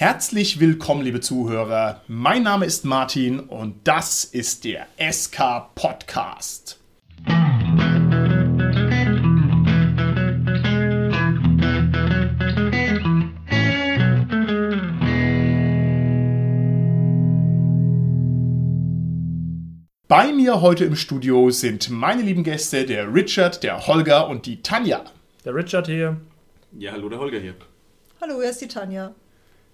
Herzlich willkommen, liebe Zuhörer. Mein Name ist Martin und das ist der SK Podcast. Bei mir heute im Studio sind meine lieben Gäste, der Richard, der Holger und die Tanja. Der Richard hier. Ja, hallo, der Holger hier. Hallo, hier ist die Tanja.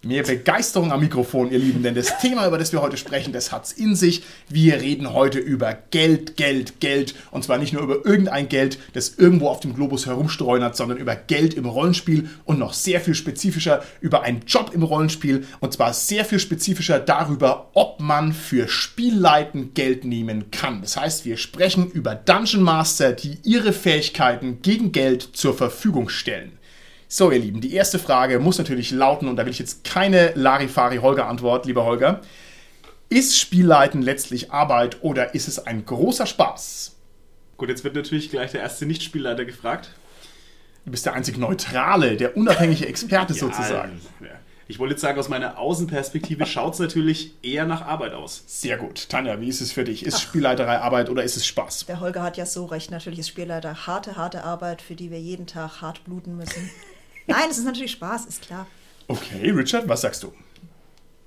Mehr Begeisterung am Mikrofon, ihr Lieben, denn das Thema, über das wir heute sprechen, das hat's in sich. Wir reden heute über Geld, Geld, Geld. Und zwar nicht nur über irgendein Geld, das irgendwo auf dem Globus herumstreunert, sondern über Geld im Rollenspiel und noch sehr viel spezifischer über einen Job im Rollenspiel. Und zwar sehr viel spezifischer darüber, ob man für Spielleiten Geld nehmen kann. Das heißt, wir sprechen über Dungeon Master, die ihre Fähigkeiten gegen Geld zur Verfügung stellen. So, ihr Lieben, die erste Frage muss natürlich lauten, und da will ich jetzt keine Larifari-Holger-Antwort, lieber Holger. Ist Spielleiten letztlich Arbeit oder ist es ein großer Spaß? Gut, jetzt wird natürlich gleich der erste Nicht-Spielleiter gefragt. Du bist der einzig Neutrale, der unabhängige Experte sozusagen. Ja, ich wollte jetzt sagen, aus meiner Außenperspektive schaut es natürlich eher nach Arbeit aus. Sehr gut. Tanja, wie ist es für dich? Ist Spielleiterei Arbeit oder ist es Spaß? Der Holger hat ja so recht. Natürlich ist Spielleiter harte, harte Arbeit, für die wir jeden Tag hart bluten müssen. Nein, es ist natürlich Spaß, ist klar. Okay, Richard, was sagst du?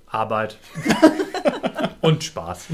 Arbeit. Und Spaß.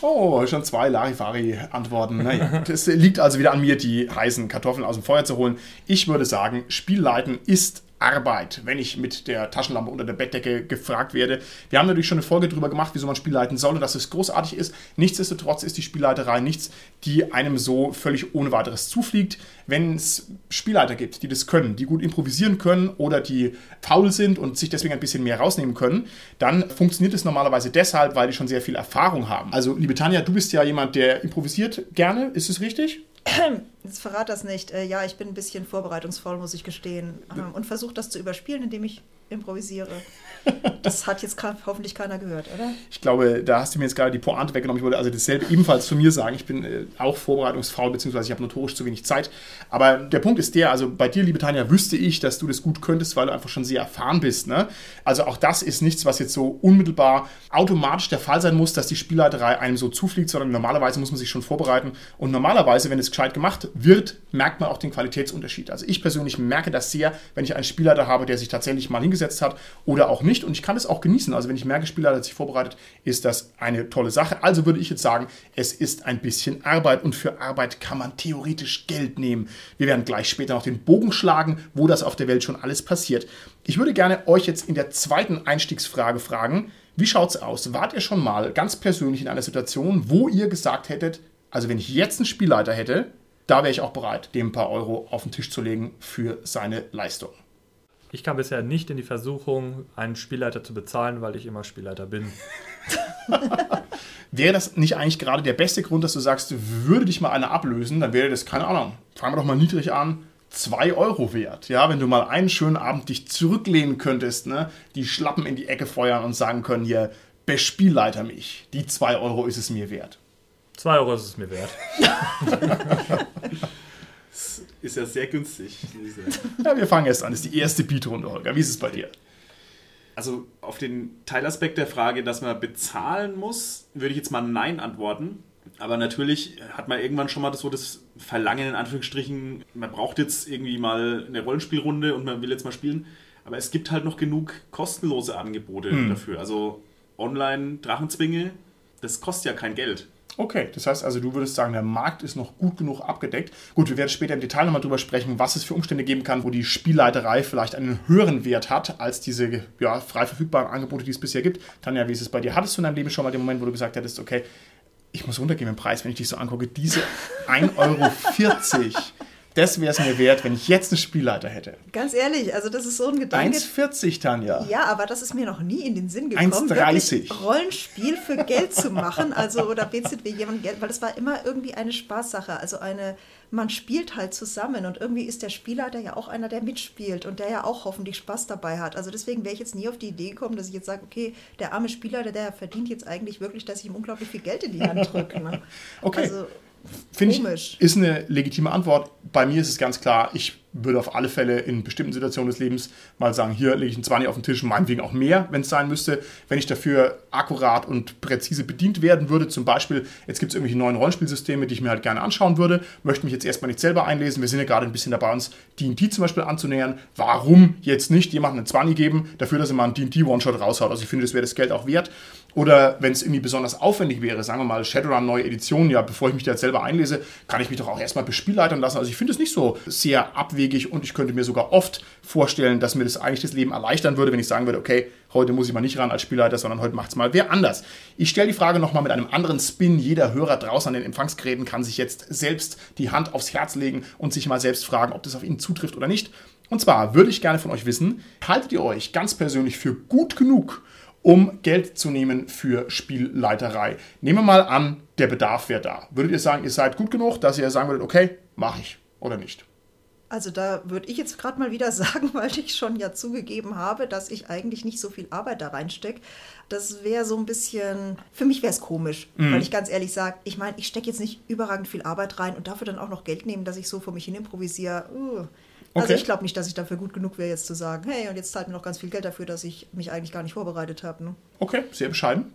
Oh, schon zwei Larifari-Antworten. Naja, das liegt also wieder an mir, die heißen Kartoffeln aus dem Feuer zu holen. Ich würde sagen, Spielleiten ist Arbeit, wenn ich mit der Taschenlampe unter der Bettdecke gefragt werde. Wir haben natürlich schon eine Folge darüber gemacht, wieso man Spiel leiten soll und dass es großartig ist. Nichtsdestotrotz ist die Spielleiterei nichts, die einem so völlig ohne weiteres zufliegt. Wenn es Spielleiter gibt, die das können, die gut improvisieren können oder die faul sind und sich deswegen ein bisschen mehr rausnehmen können, dann funktioniert es normalerweise deshalb, weil die schon sehr viel Erfahrung haben. Also, liebe Tanja, du bist ja jemand, der improvisiert gerne, ist es richtig? Jetzt verrat das nicht. Äh, ja, ich bin ein bisschen vorbereitungsvoll, muss ich gestehen. Ähm, und versuche das zu überspielen, indem ich improvisiere. Das hat jetzt hoffentlich keiner gehört, oder? Ich glaube, da hast du mir jetzt gerade die Pointe weggenommen. Ich wollte also dasselbe ebenfalls zu mir sagen. Ich bin äh, auch vorbereitungsfaul, beziehungsweise ich habe notorisch zu wenig Zeit. Aber der Punkt ist der, also bei dir, liebe Tanja, wüsste ich, dass du das gut könntest, weil du einfach schon sehr erfahren bist. Ne? Also auch das ist nichts, was jetzt so unmittelbar automatisch der Fall sein muss, dass die Spielleiterei einem so zufliegt, sondern normalerweise muss man sich schon vorbereiten. Und normalerweise, wenn es gescheit gemacht wird, merkt man auch den Qualitätsunterschied. Also ich persönlich merke das sehr, wenn ich einen Spielleiter habe, der sich tatsächlich mal hingesetzt hat oder auch nicht. Und ich kann es auch genießen. Also wenn ich merke, Spieler hat sich vorbereitet, ist das eine tolle Sache. Also würde ich jetzt sagen, es ist ein bisschen Arbeit und für Arbeit kann man theoretisch Geld nehmen. Wir werden gleich später noch den Bogen schlagen, wo das auf der Welt schon alles passiert. Ich würde gerne euch jetzt in der zweiten Einstiegsfrage fragen, wie schaut es aus? Wart ihr schon mal ganz persönlich in einer Situation, wo ihr gesagt hättet, also wenn ich jetzt einen Spielleiter hätte, da wäre ich auch bereit, dem ein paar Euro auf den Tisch zu legen für seine Leistung. Ich kam bisher nicht in die Versuchung, einen Spielleiter zu bezahlen, weil ich immer Spielleiter bin. wäre das nicht eigentlich gerade der beste Grund, dass du sagst, würde dich mal einer ablösen, dann wäre das, keine Ahnung, fangen wir doch mal niedrig an, 2 Euro wert. Ja, wenn du mal einen schönen Abend dich zurücklehnen könntest, ne, die Schlappen in die Ecke feuern und sagen können, hier, bespielleiter mich. Die 2 Euro ist es mir wert. 2 Euro ist es mir wert. ist ja sehr günstig. ja, wir fangen erst an. Das ist die erste Beatrunde, Holger. Wie ist es bei dir? Also auf den Teilaspekt der Frage, dass man bezahlen muss, würde ich jetzt mal Nein antworten. Aber natürlich hat man irgendwann schon mal das, so das Verlangen, in Anführungsstrichen, man braucht jetzt irgendwie mal eine Rollenspielrunde und man will jetzt mal spielen. Aber es gibt halt noch genug kostenlose Angebote hm. dafür. Also Online-Drachenzwinge, das kostet ja kein Geld. Okay, das heißt also, du würdest sagen, der Markt ist noch gut genug abgedeckt. Gut, wir werden später im Detail nochmal drüber sprechen, was es für Umstände geben kann, wo die Spielleiterei vielleicht einen höheren Wert hat als diese ja, frei verfügbaren Angebote, die es bisher gibt. Tanja, wie ist es bei dir? Hattest du in deinem Leben schon mal den Moment, wo du gesagt hättest, okay, ich muss runtergehen im Preis, wenn ich dich so angucke, diese 1,40 Euro das wäre es mir wert, wenn ich jetzt einen Spielleiter hätte. Ganz ehrlich, also das ist so ein Gedanke. 1,40, Tanja. Ja, aber das ist mir noch nie in den Sinn gekommen, 1,30. Rollenspiel für Geld zu machen, also oder BZW jemand Geld, weil das war immer irgendwie eine Spaßsache, also eine, man spielt halt zusammen und irgendwie ist der Spielleiter ja auch einer, der mitspielt und der ja auch hoffentlich Spaß dabei hat. Also deswegen wäre ich jetzt nie auf die Idee gekommen, dass ich jetzt sage, okay, der arme Spielleiter, der verdient jetzt eigentlich wirklich, dass ich ihm unglaublich viel Geld in die Hand drücke. Ne? okay. Also, Finde ich, ist eine legitime Antwort. Bei mir ist es ganz klar, ich würde auf alle Fälle in bestimmten Situationen des Lebens mal sagen, hier lege ich einen 20 auf den Tisch, meinetwegen auch mehr, wenn es sein müsste. Wenn ich dafür akkurat und präzise bedient werden würde, zum Beispiel, jetzt gibt es irgendwelche neuen Rollenspielsysteme, die ich mir halt gerne anschauen würde, möchte mich jetzt erstmal nicht selber einlesen. Wir sind ja gerade ein bisschen dabei, uns D&D zum Beispiel anzunähern. Warum jetzt nicht jemandem einen 20 geben, dafür, dass er mal einen D&D One-Shot raushaut? Also ich finde, das wäre das Geld auch wert. Oder wenn es irgendwie besonders aufwendig wäre, sagen wir mal Shadowrun neue Edition, ja, bevor ich mich da jetzt selber einlese, kann ich mich doch auch erstmal bespielleitern lassen. Also ich finde es nicht so sehr abwegig und ich könnte mir sogar oft vorstellen, dass mir das eigentlich das Leben erleichtern würde, wenn ich sagen würde, okay, heute muss ich mal nicht ran als Spielleiter, sondern heute macht es mal wer anders. Ich stelle die Frage nochmal mit einem anderen Spin. Jeder Hörer draußen an den Empfangsgeräten kann sich jetzt selbst die Hand aufs Herz legen und sich mal selbst fragen, ob das auf ihn zutrifft oder nicht. Und zwar würde ich gerne von euch wissen, haltet ihr euch ganz persönlich für gut genug, um Geld zu nehmen für Spielleiterei. Nehmen wir mal an, der Bedarf wäre da. Würdet ihr sagen, ihr seid gut genug, dass ihr sagen würdet, okay, mache ich oder nicht? Also da würde ich jetzt gerade mal wieder sagen, weil ich schon ja zugegeben habe, dass ich eigentlich nicht so viel Arbeit da reinstecke. Das wäre so ein bisschen, für mich wäre es komisch, mhm. weil ich ganz ehrlich sage, ich meine, ich stecke jetzt nicht überragend viel Arbeit rein und dafür dann auch noch Geld nehmen, dass ich so vor mich hin improvisiere. Uh. Also okay. ich glaube nicht, dass ich dafür gut genug wäre, jetzt zu sagen, hey, und jetzt zahlt mir noch ganz viel Geld dafür, dass ich mich eigentlich gar nicht vorbereitet habe. Ne? Okay, sehr bescheiden.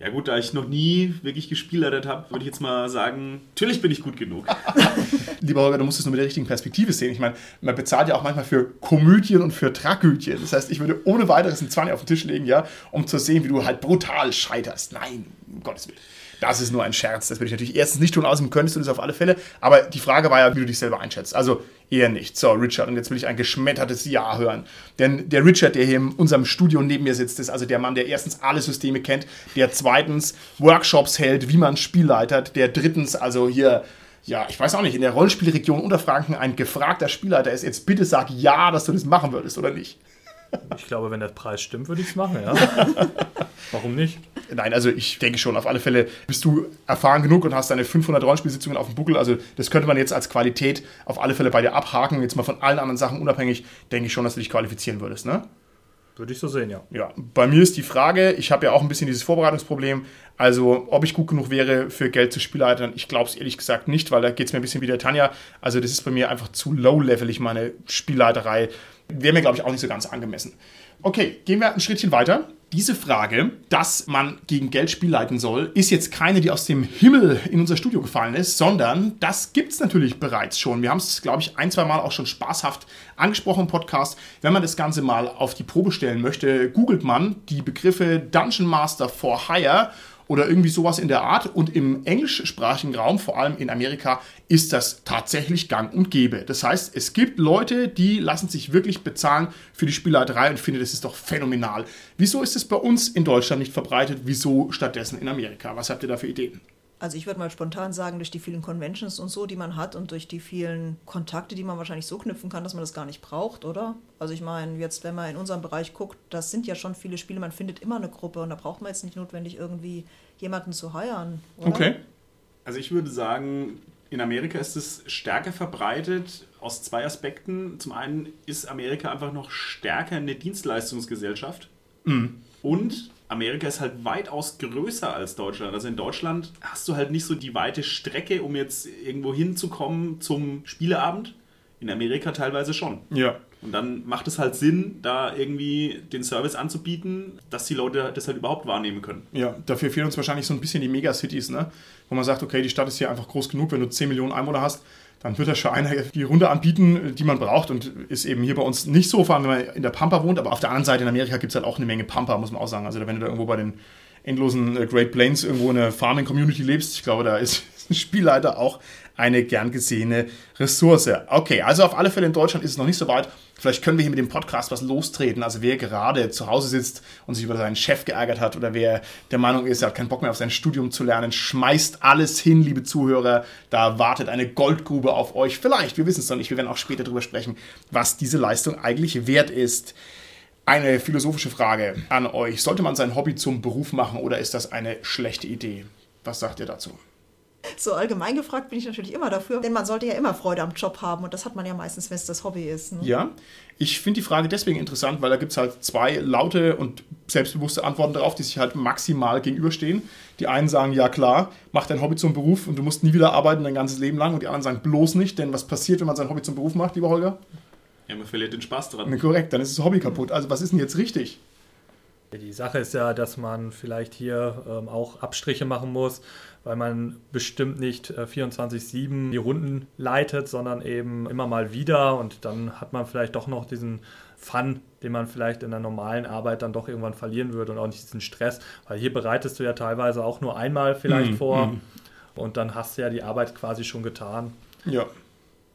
Ja gut, da ich noch nie wirklich gespielert habe, würde ich jetzt mal sagen, natürlich bin ich gut genug. Lieber Holger, du musst es nur mit der richtigen Perspektive sehen. Ich meine, man bezahlt ja auch manchmal für Komödien und für Tragödien. Das heißt, ich würde ohne weiteres einen 20 auf den Tisch legen, ja, um zu sehen, wie du halt brutal scheiterst. Nein, um Gottes Willen. Das ist nur ein Scherz. Das würde ich natürlich erstens nicht tun, außerdem könntest du das auf alle Fälle. Aber die Frage war ja, wie du dich selber einschätzt. Also eher nicht. So, Richard, und jetzt will ich ein geschmettertes Ja hören. Denn der Richard, der hier in unserem Studio neben mir sitzt, ist also der Mann, der erstens alle Systeme kennt, der zweitens Workshops hält, wie man Spiel leitet, der drittens also hier ja, ich weiß auch nicht, in der Rollenspielregion Unterfranken ein gefragter Spielleiter ist. Jetzt bitte sag ja, dass du das machen würdest, oder nicht? Ich glaube, wenn der Preis stimmt, würde ich es machen, ja. Warum nicht? Nein, also ich denke schon, auf alle Fälle bist du erfahren genug und hast deine 500 Rollenspielsitzungen auf dem Buckel. Also das könnte man jetzt als Qualität auf alle Fälle bei dir abhaken. Jetzt mal von allen anderen Sachen unabhängig, denke ich schon, dass du dich qualifizieren würdest, ne? Würde ich so sehen, ja. Ja, bei mir ist die Frage, ich habe ja auch ein bisschen dieses Vorbereitungsproblem, also ob ich gut genug wäre für Geld zu Spielleitern, ich glaube es ehrlich gesagt nicht, weil da geht es mir ein bisschen wie der Tanja. Also das ist bei mir einfach zu low-levelig, meine Spielleiterei. Wäre mir, glaube ich, auch nicht so ganz angemessen. Okay, gehen wir ein Schrittchen weiter. Diese Frage, dass man gegen Geld Spiel leiten soll, ist jetzt keine, die aus dem Himmel in unser Studio gefallen ist, sondern das gibt es natürlich bereits schon. Wir haben es, glaube ich, ein, zwei Mal auch schon spaßhaft angesprochen im Podcast. Wenn man das Ganze mal auf die Probe stellen möchte, googelt man die Begriffe Dungeon Master for Hire oder irgendwie sowas in der Art. Und im englischsprachigen Raum, vor allem in Amerika, ist das tatsächlich gang und gäbe. Das heißt, es gibt Leute, die lassen sich wirklich bezahlen für die Spielleiterei und finde, das ist doch phänomenal. Wieso ist es bei uns in Deutschland nicht verbreitet? Wieso stattdessen in Amerika? Was habt ihr da für Ideen? Also ich würde mal spontan sagen, durch die vielen Conventions und so, die man hat und durch die vielen Kontakte, die man wahrscheinlich so knüpfen kann, dass man das gar nicht braucht, oder? Also ich meine, jetzt, wenn man in unserem Bereich guckt, das sind ja schon viele Spiele, man findet immer eine Gruppe und da braucht man jetzt nicht notwendig irgendwie jemanden zu heiraten. Okay. Also ich würde sagen, in Amerika ist es stärker verbreitet aus zwei Aspekten. Zum einen ist Amerika einfach noch stärker eine Dienstleistungsgesellschaft. Mhm. Und Amerika ist halt weitaus größer als Deutschland. Also in Deutschland hast du halt nicht so die weite Strecke, um jetzt irgendwo hinzukommen zum Spieleabend. In Amerika teilweise schon. Ja. Und dann macht es halt Sinn, da irgendwie den Service anzubieten, dass die Leute das halt überhaupt wahrnehmen können. Ja, dafür fehlen uns wahrscheinlich so ein bisschen die Megacities, ne? Wo man sagt, okay, die Stadt ist hier einfach groß genug, wenn du 10 Millionen Einwohner hast, dann wird das schon einer die Runde anbieten, die man braucht und ist eben hier bei uns nicht so, vor allem wenn man in der Pampa wohnt, aber auf der anderen Seite in Amerika gibt es halt auch eine Menge Pampa, muss man auch sagen. Also wenn du da irgendwo bei den endlosen äh, Great Plains irgendwo in der Farming-Community lebst, ich glaube, da ist ein Spielleiter auch eine gern gesehene Ressource. Okay, also auf alle Fälle in Deutschland ist es noch nicht so weit. Vielleicht können wir hier mit dem Podcast was lostreten. Also wer gerade zu Hause sitzt und sich über seinen Chef geärgert hat oder wer der Meinung ist, er hat keinen Bock mehr auf sein Studium zu lernen, schmeißt alles hin, liebe Zuhörer. Da wartet eine Goldgrube auf euch. Vielleicht, wir wissen es noch nicht. Wir werden auch später darüber sprechen, was diese Leistung eigentlich wert ist. Eine philosophische Frage an euch. Sollte man sein Hobby zum Beruf machen oder ist das eine schlechte Idee? Was sagt ihr dazu? So allgemein gefragt bin ich natürlich immer dafür, denn man sollte ja immer Freude am Job haben und das hat man ja meistens, wenn es das Hobby ist. Ne? Ja, ich finde die Frage deswegen interessant, weil da gibt es halt zwei laute und selbstbewusste Antworten darauf, die sich halt maximal gegenüberstehen. Die einen sagen, ja klar, mach dein Hobby zum Beruf und du musst nie wieder arbeiten dein ganzes Leben lang. Und die anderen sagen, bloß nicht, denn was passiert, wenn man sein Hobby zum Beruf macht, lieber Holger? Ja, man verliert den Spaß dran. Ne, korrekt, dann ist das Hobby kaputt. Also was ist denn jetzt richtig? Die Sache ist ja, dass man vielleicht hier ähm, auch Abstriche machen muss, weil man bestimmt nicht äh, 24-7 die Runden leitet, sondern eben immer mal wieder und dann hat man vielleicht doch noch diesen Fun, den man vielleicht in der normalen Arbeit dann doch irgendwann verlieren würde und auch nicht diesen Stress, weil hier bereitest du ja teilweise auch nur einmal vielleicht Mhm, vor mhm. und dann hast du ja die Arbeit quasi schon getan. Ja.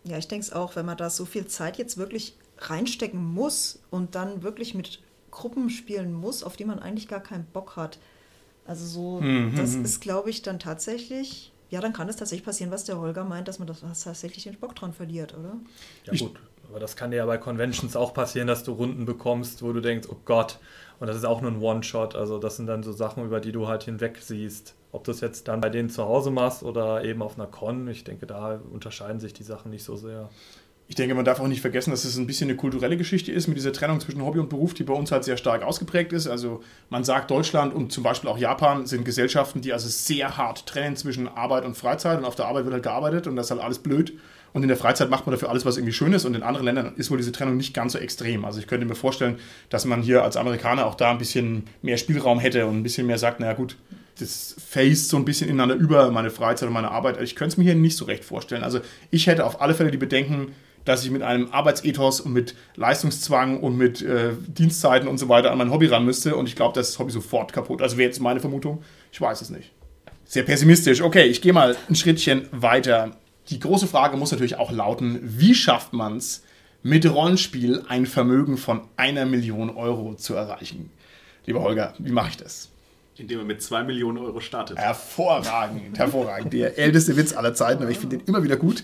Ja, ich denke es auch, wenn man da so viel Zeit jetzt wirklich reinstecken muss und dann wirklich mit Gruppen spielen muss, auf die man eigentlich gar keinen Bock hat. Also so, Mhm, das mhm. ist, glaube ich, dann tatsächlich, ja, dann kann es tatsächlich passieren, was der Holger meint, dass man das tatsächlich den Bock dran verliert, oder? Ja Ich- gut, aber das kann dir ja bei Conventions auch passieren, dass du Runden bekommst, wo du denkst, oh Gott, und das ist auch nur ein One-Shot. Also das sind dann so Sachen, über die du halt hinweg siehst. Ob du es jetzt dann bei denen zu Hause machst oder eben auf einer Con, ich denke, da unterscheiden sich die Sachen nicht so sehr. Ich denke, man darf auch nicht vergessen, dass es ein bisschen eine kulturelle Geschichte ist mit dieser Trennung zwischen Hobby und Beruf, die bei uns halt sehr stark ausgeprägt ist. Also man sagt, Deutschland und zum Beispiel auch Japan sind Gesellschaften, die also sehr hart trennen zwischen Arbeit und Freizeit und auf der Arbeit wird halt gearbeitet und das ist halt alles blöd. Und in der Freizeit macht man dafür alles, was irgendwie schön ist. Und in anderen Ländern ist wohl diese Trennung nicht ganz so extrem. Also ich könnte mir vorstellen, dass man hier als Amerikaner auch da ein bisschen mehr Spielraum hätte und ein bisschen mehr sagt, naja gut, das faced so ein bisschen ineinander über meine Freizeit und meine Arbeit. Ich könnte es mir hier nicht so recht vorstellen. Also ich hätte auf alle Fälle die Bedenken, dass ich mit einem Arbeitsethos und mit Leistungszwang und mit äh, Dienstzeiten und so weiter an mein Hobby ran müsste. Und ich glaube, das ist das Hobby sofort kaputt. Also wäre jetzt meine Vermutung. Ich weiß es nicht. Sehr pessimistisch. Okay, ich gehe mal ein Schrittchen weiter. Die große Frage muss natürlich auch lauten, wie schafft man es, mit Rollenspiel ein Vermögen von einer Million Euro zu erreichen? Lieber Holger, wie mache ich das? Indem man mit 2 Millionen Euro startet. Hervorragend, hervorragend. Der älteste Witz aller Zeiten, aber ich finde den immer wieder gut.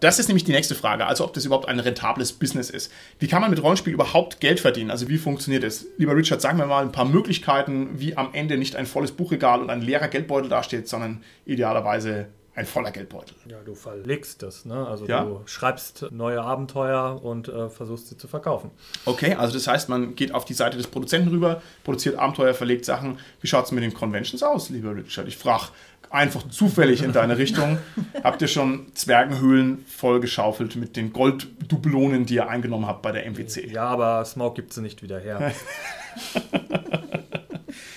Das ist nämlich die nächste Frage, also ob das überhaupt ein rentables Business ist. Wie kann man mit Rollenspiel überhaupt Geld verdienen? Also wie funktioniert es? Lieber Richard, sagen wir mal ein paar Möglichkeiten, wie am Ende nicht ein volles Buchregal und ein leerer Geldbeutel dasteht, sondern idealerweise ein voller Geldbeutel. Ja, du verlegst das, ne? Also Ja. du schreibst neue Abenteuer und äh, versuchst sie zu verkaufen. Okay, also das heißt, man geht auf die Seite des Produzenten rüber, produziert Abenteuer, verlegt Sachen. Wie schaut es mit den Conventions aus, lieber Richard? Ich frage einfach zufällig in deine Richtung. Habt ihr schon Zwergenhöhlen vollgeschaufelt mit den Golddublonen, die ihr eingenommen habt bei der MWC? Ja, aber Smoke gibt sie nicht wieder her.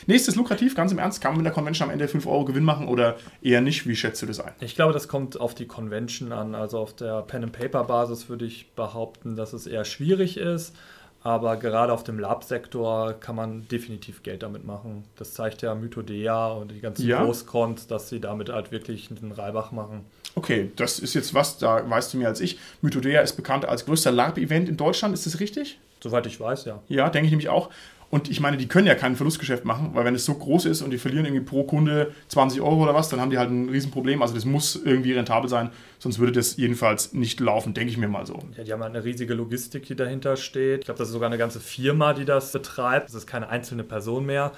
Nächstes lukrativ, ganz im Ernst, kann man mit der Convention am Ende 5 Euro Gewinn machen oder eher nicht? Wie schätzt du das ein? Ich glaube, das kommt auf die Convention an. Also auf der Pen-and-Paper-Basis würde ich behaupten, dass es eher schwierig ist. Aber gerade auf dem Lab-Sektor kann man definitiv Geld damit machen. Das zeigt ja Mythodea und die ganzen Ja. Großcons, dass sie damit halt wirklich einen Reibach machen. Okay, das ist jetzt was, da weißt du mehr als ich. Mythodea ist bekannt als größter LARP-Event in Deutschland, ist das richtig? Soweit ich weiß, ja. Ja, denke ich nämlich auch. Und ich meine, die können ja kein Verlustgeschäft machen, weil wenn es so groß ist und die verlieren irgendwie pro Kunde 20 Euro oder was, dann haben die halt ein Riesenproblem. Also das muss irgendwie rentabel sein, sonst würde das jedenfalls nicht laufen, denke ich mir mal so. Ja, die haben halt eine riesige Logistik, die dahinter steht. Ich glaube, das ist sogar eine ganze Firma, die das betreibt. Das ist keine einzelne Person mehr.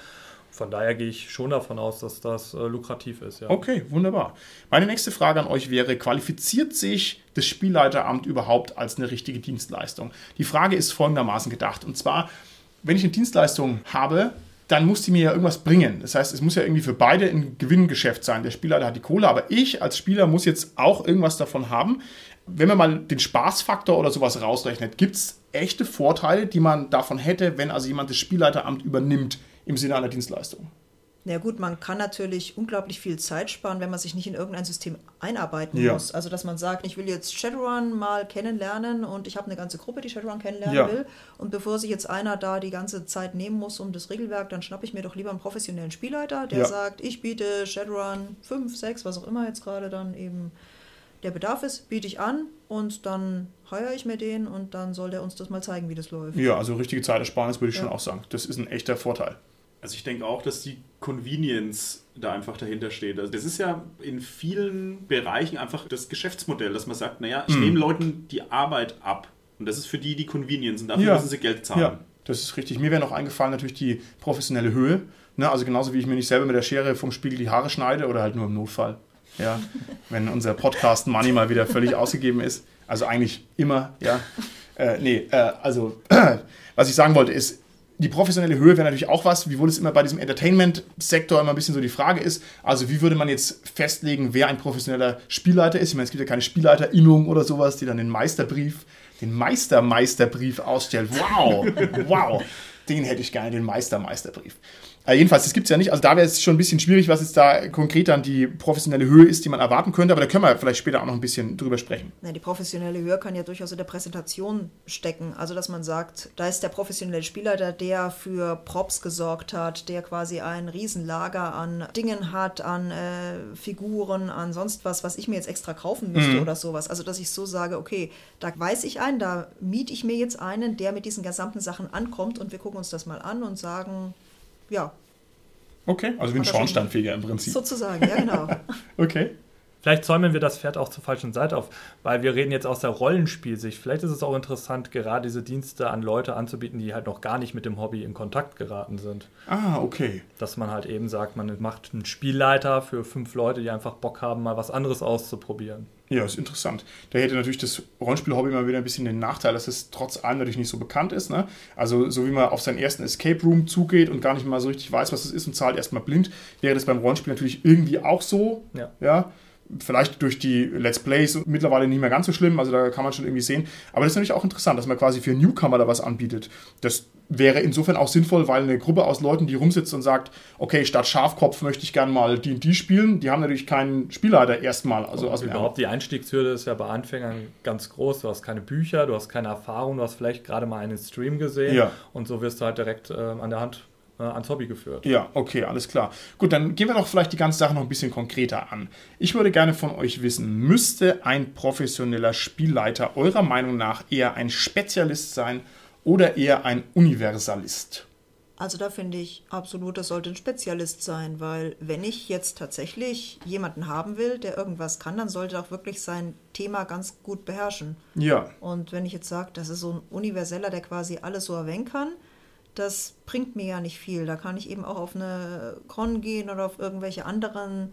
Von daher gehe ich schon davon aus, dass das äh, lukrativ ist. Ja. Okay, wunderbar. Meine nächste Frage an euch wäre, qualifiziert sich das Spielleiteramt überhaupt als eine richtige Dienstleistung? Die Frage ist folgendermaßen gedacht. Und zwar, wenn ich eine Dienstleistung habe, dann muss die mir ja irgendwas bringen. Das heißt, es muss ja irgendwie für beide ein Gewinngeschäft sein. Der Spielleiter hat die Kohle, aber ich als Spieler muss jetzt auch irgendwas davon haben. Wenn man mal den Spaßfaktor oder sowas rausrechnet, gibt es echte Vorteile, die man davon hätte, wenn also jemand das Spielleiteramt übernimmt im Sinne einer Dienstleistung? Ja gut, man kann natürlich unglaublich viel Zeit sparen, wenn man sich nicht in irgendein System einarbeiten Ja. muss. Also dass man sagt, ich will jetzt Shadowrun mal kennenlernen und ich habe eine ganze Gruppe, die Shadowrun kennenlernen Ja. will. Und bevor sich jetzt einer da die ganze Zeit nehmen muss um das Regelwerk, dann schnappe ich mir doch lieber einen professionellen Spielleiter, der Ja. sagt, ich biete Shadowrun 5, 6, was auch immer jetzt gerade dann eben der Bedarf ist, biete ich an und dann heuere ich mir den und dann soll der uns das mal zeigen, wie das läuft. Ja, also richtige Zeitersparnis würde ich schon auch sagen. Das ist ein echter Vorteil. Also ich denke auch, dass die Convenience da einfach dahinter steht. Also das ist ja in vielen Bereichen einfach das Geschäftsmodell, dass man sagt, naja, ich Mhm. nehme Leuten die Arbeit ab. Und das ist für die die Convenience und dafür Ja. müssen sie Geld zahlen. Ja, das ist richtig. Mir wäre noch eingefallen natürlich die professionelle Höhe. Ne? Also genauso wie ich mir nicht selber mit der Schere vom Spiegel die Haare schneide oder halt nur im Notfall. Ja, wenn unser Podcast Money mal wieder völlig ausgegeben ist. Also eigentlich immer, ja. Äh, nee, äh, also was ich sagen wollte ist, Die professionelle Höhe wäre natürlich auch was, wiewohl es immer bei diesem Entertainment-Sektor immer ein bisschen so die Frage ist. Also, wie würde man jetzt festlegen, wer ein professioneller Spielleiter ist? Ich meine, es gibt ja keine Spielleiterinnung oder sowas, die dann den Meisterbrief, den Meistermeisterbrief ausstellt. Wow, wow, den hätte ich gerne, den Meistermeisterbrief. Äh, jedenfalls, das gibt es ja nicht. Also da wäre es schon ein bisschen schwierig, was jetzt da konkret dann die professionelle Höhe ist, die man erwarten könnte. Aber da können wir vielleicht später auch noch ein bisschen drüber sprechen. Ja, die professionelle Höhe kann ja durchaus in der Präsentation stecken. Also dass man sagt, da ist der professionelle Spielleiter, der für Props gesorgt hat, der quasi ein Riesenlager an Dingen hat, an äh, Figuren, an sonst was, was ich mir jetzt extra kaufen müsste mhm. oder sowas. Also dass ich so sage, okay, da weiß ich einen, da miete ich mir jetzt einen, der mit diesen gesamten Sachen ankommt und wir gucken uns das mal an und sagen, ja. Okay, also wie ein Schornsteinfeger im Prinzip. Sozusagen, ja, genau. okay. Vielleicht zäumen wir das Pferd auch zur falschen Seite auf, weil wir reden jetzt aus der Rollenspielsicht. Vielleicht ist es auch interessant, gerade diese Dienste an Leute anzubieten, die halt noch gar nicht mit dem Hobby in Kontakt geraten sind. Ah, okay. Dass man halt eben sagt, man macht einen Spielleiter für fünf Leute, die einfach Bock haben, mal was anderes auszuprobieren. Ja, ist interessant. Da hätte natürlich das Rollenspiel-Hobby mal wieder ein bisschen den Nachteil, dass es trotz allem natürlich nicht so bekannt ist. Ne? Also, so wie man auf seinen ersten Escape Room zugeht und gar nicht mal so richtig weiß, was es ist und zahlt erstmal blind, wäre das beim Rollenspiel natürlich irgendwie auch so. Ja. ja? Vielleicht durch die Let's Plays mittlerweile nicht mehr ganz so schlimm, also da kann man schon irgendwie sehen. Aber das ist natürlich auch interessant, dass man quasi für Newcomer da was anbietet. Das wäre insofern auch sinnvoll, weil eine Gruppe aus Leuten, die rumsitzt und sagt, okay, statt Schafkopf möchte ich gerne mal D&D spielen, die haben natürlich keinen Spielleiter erstmal. Also, also überhaupt die Einstiegshürde ist ja bei Anfängern ganz groß. Du hast keine Bücher, du hast keine Erfahrung, du hast vielleicht gerade mal einen Stream gesehen ja. und so wirst du halt direkt äh, an der Hand ans Hobby geführt. Ja, okay, alles klar. Gut, dann gehen wir doch vielleicht die ganze Sache noch ein bisschen konkreter an. Ich würde gerne von euch wissen, müsste ein professioneller Spielleiter eurer Meinung nach eher ein Spezialist sein oder eher ein Universalist? Also da finde ich absolut, das sollte ein Spezialist sein, weil wenn ich jetzt tatsächlich jemanden haben will, der irgendwas kann, dann sollte er auch wirklich sein Thema ganz gut beherrschen. Ja. Und wenn ich jetzt sage, das ist so ein Universeller, der quasi alles so erwähnen kann, das bringt mir ja nicht viel. Da kann ich eben auch auf eine Con gehen oder auf irgendwelche anderen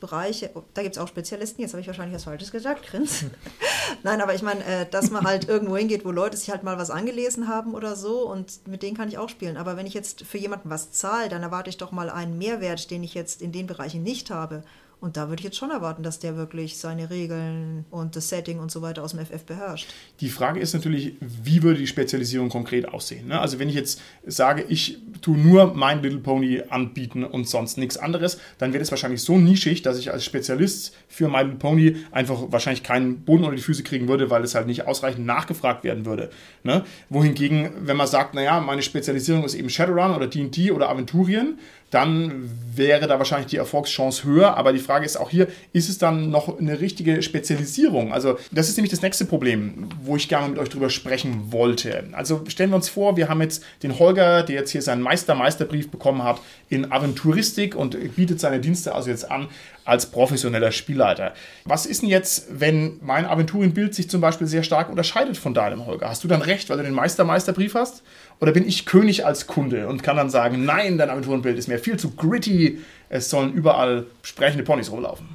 Bereiche. Oh, da gibt es auch Spezialisten. Jetzt habe ich wahrscheinlich was Falsches gesagt, Grins. Nein, aber ich meine, äh, dass man halt irgendwo hingeht, wo Leute sich halt mal was angelesen haben oder so und mit denen kann ich auch spielen. Aber wenn ich jetzt für jemanden was zahle, dann erwarte ich doch mal einen Mehrwert, den ich jetzt in den Bereichen nicht habe. Und da würde ich jetzt schon erwarten, dass der wirklich seine Regeln und das Setting und so weiter aus dem FF beherrscht. Die Frage ist natürlich, wie würde die Spezialisierung konkret aussehen? Ne? Also wenn ich jetzt sage, ich tue nur mein Little Pony anbieten und sonst nichts anderes, dann wäre es wahrscheinlich so nischig, dass ich als Spezialist für My Little Pony einfach wahrscheinlich keinen Boden unter die Füße kriegen würde, weil es halt nicht ausreichend nachgefragt werden würde. Ne? Wohingegen, wenn man sagt, naja, meine Spezialisierung ist eben Shadowrun oder D&D oder Aventurien, dann wäre da wahrscheinlich die Erfolgschance höher. Aber die Frage ist auch hier, ist es dann noch eine richtige Spezialisierung? Also das ist nämlich das nächste Problem, wo ich gerne mit euch drüber sprechen wollte. Also stellen wir uns vor, wir haben jetzt den Holger, der jetzt hier seinen Meister-Meisterbrief bekommen hat in Aventuristik und bietet seine Dienste also jetzt an als professioneller Spielleiter. Was ist denn jetzt, wenn mein Aventurienbild sich zum Beispiel sehr stark unterscheidet von deinem, Holger? Hast du dann recht, weil du den Meister-Meisterbrief hast? Oder bin ich König als Kunde und kann dann sagen, nein, dein Aventurenbild ist mir viel zu gritty, es sollen überall sprechende Ponys rumlaufen?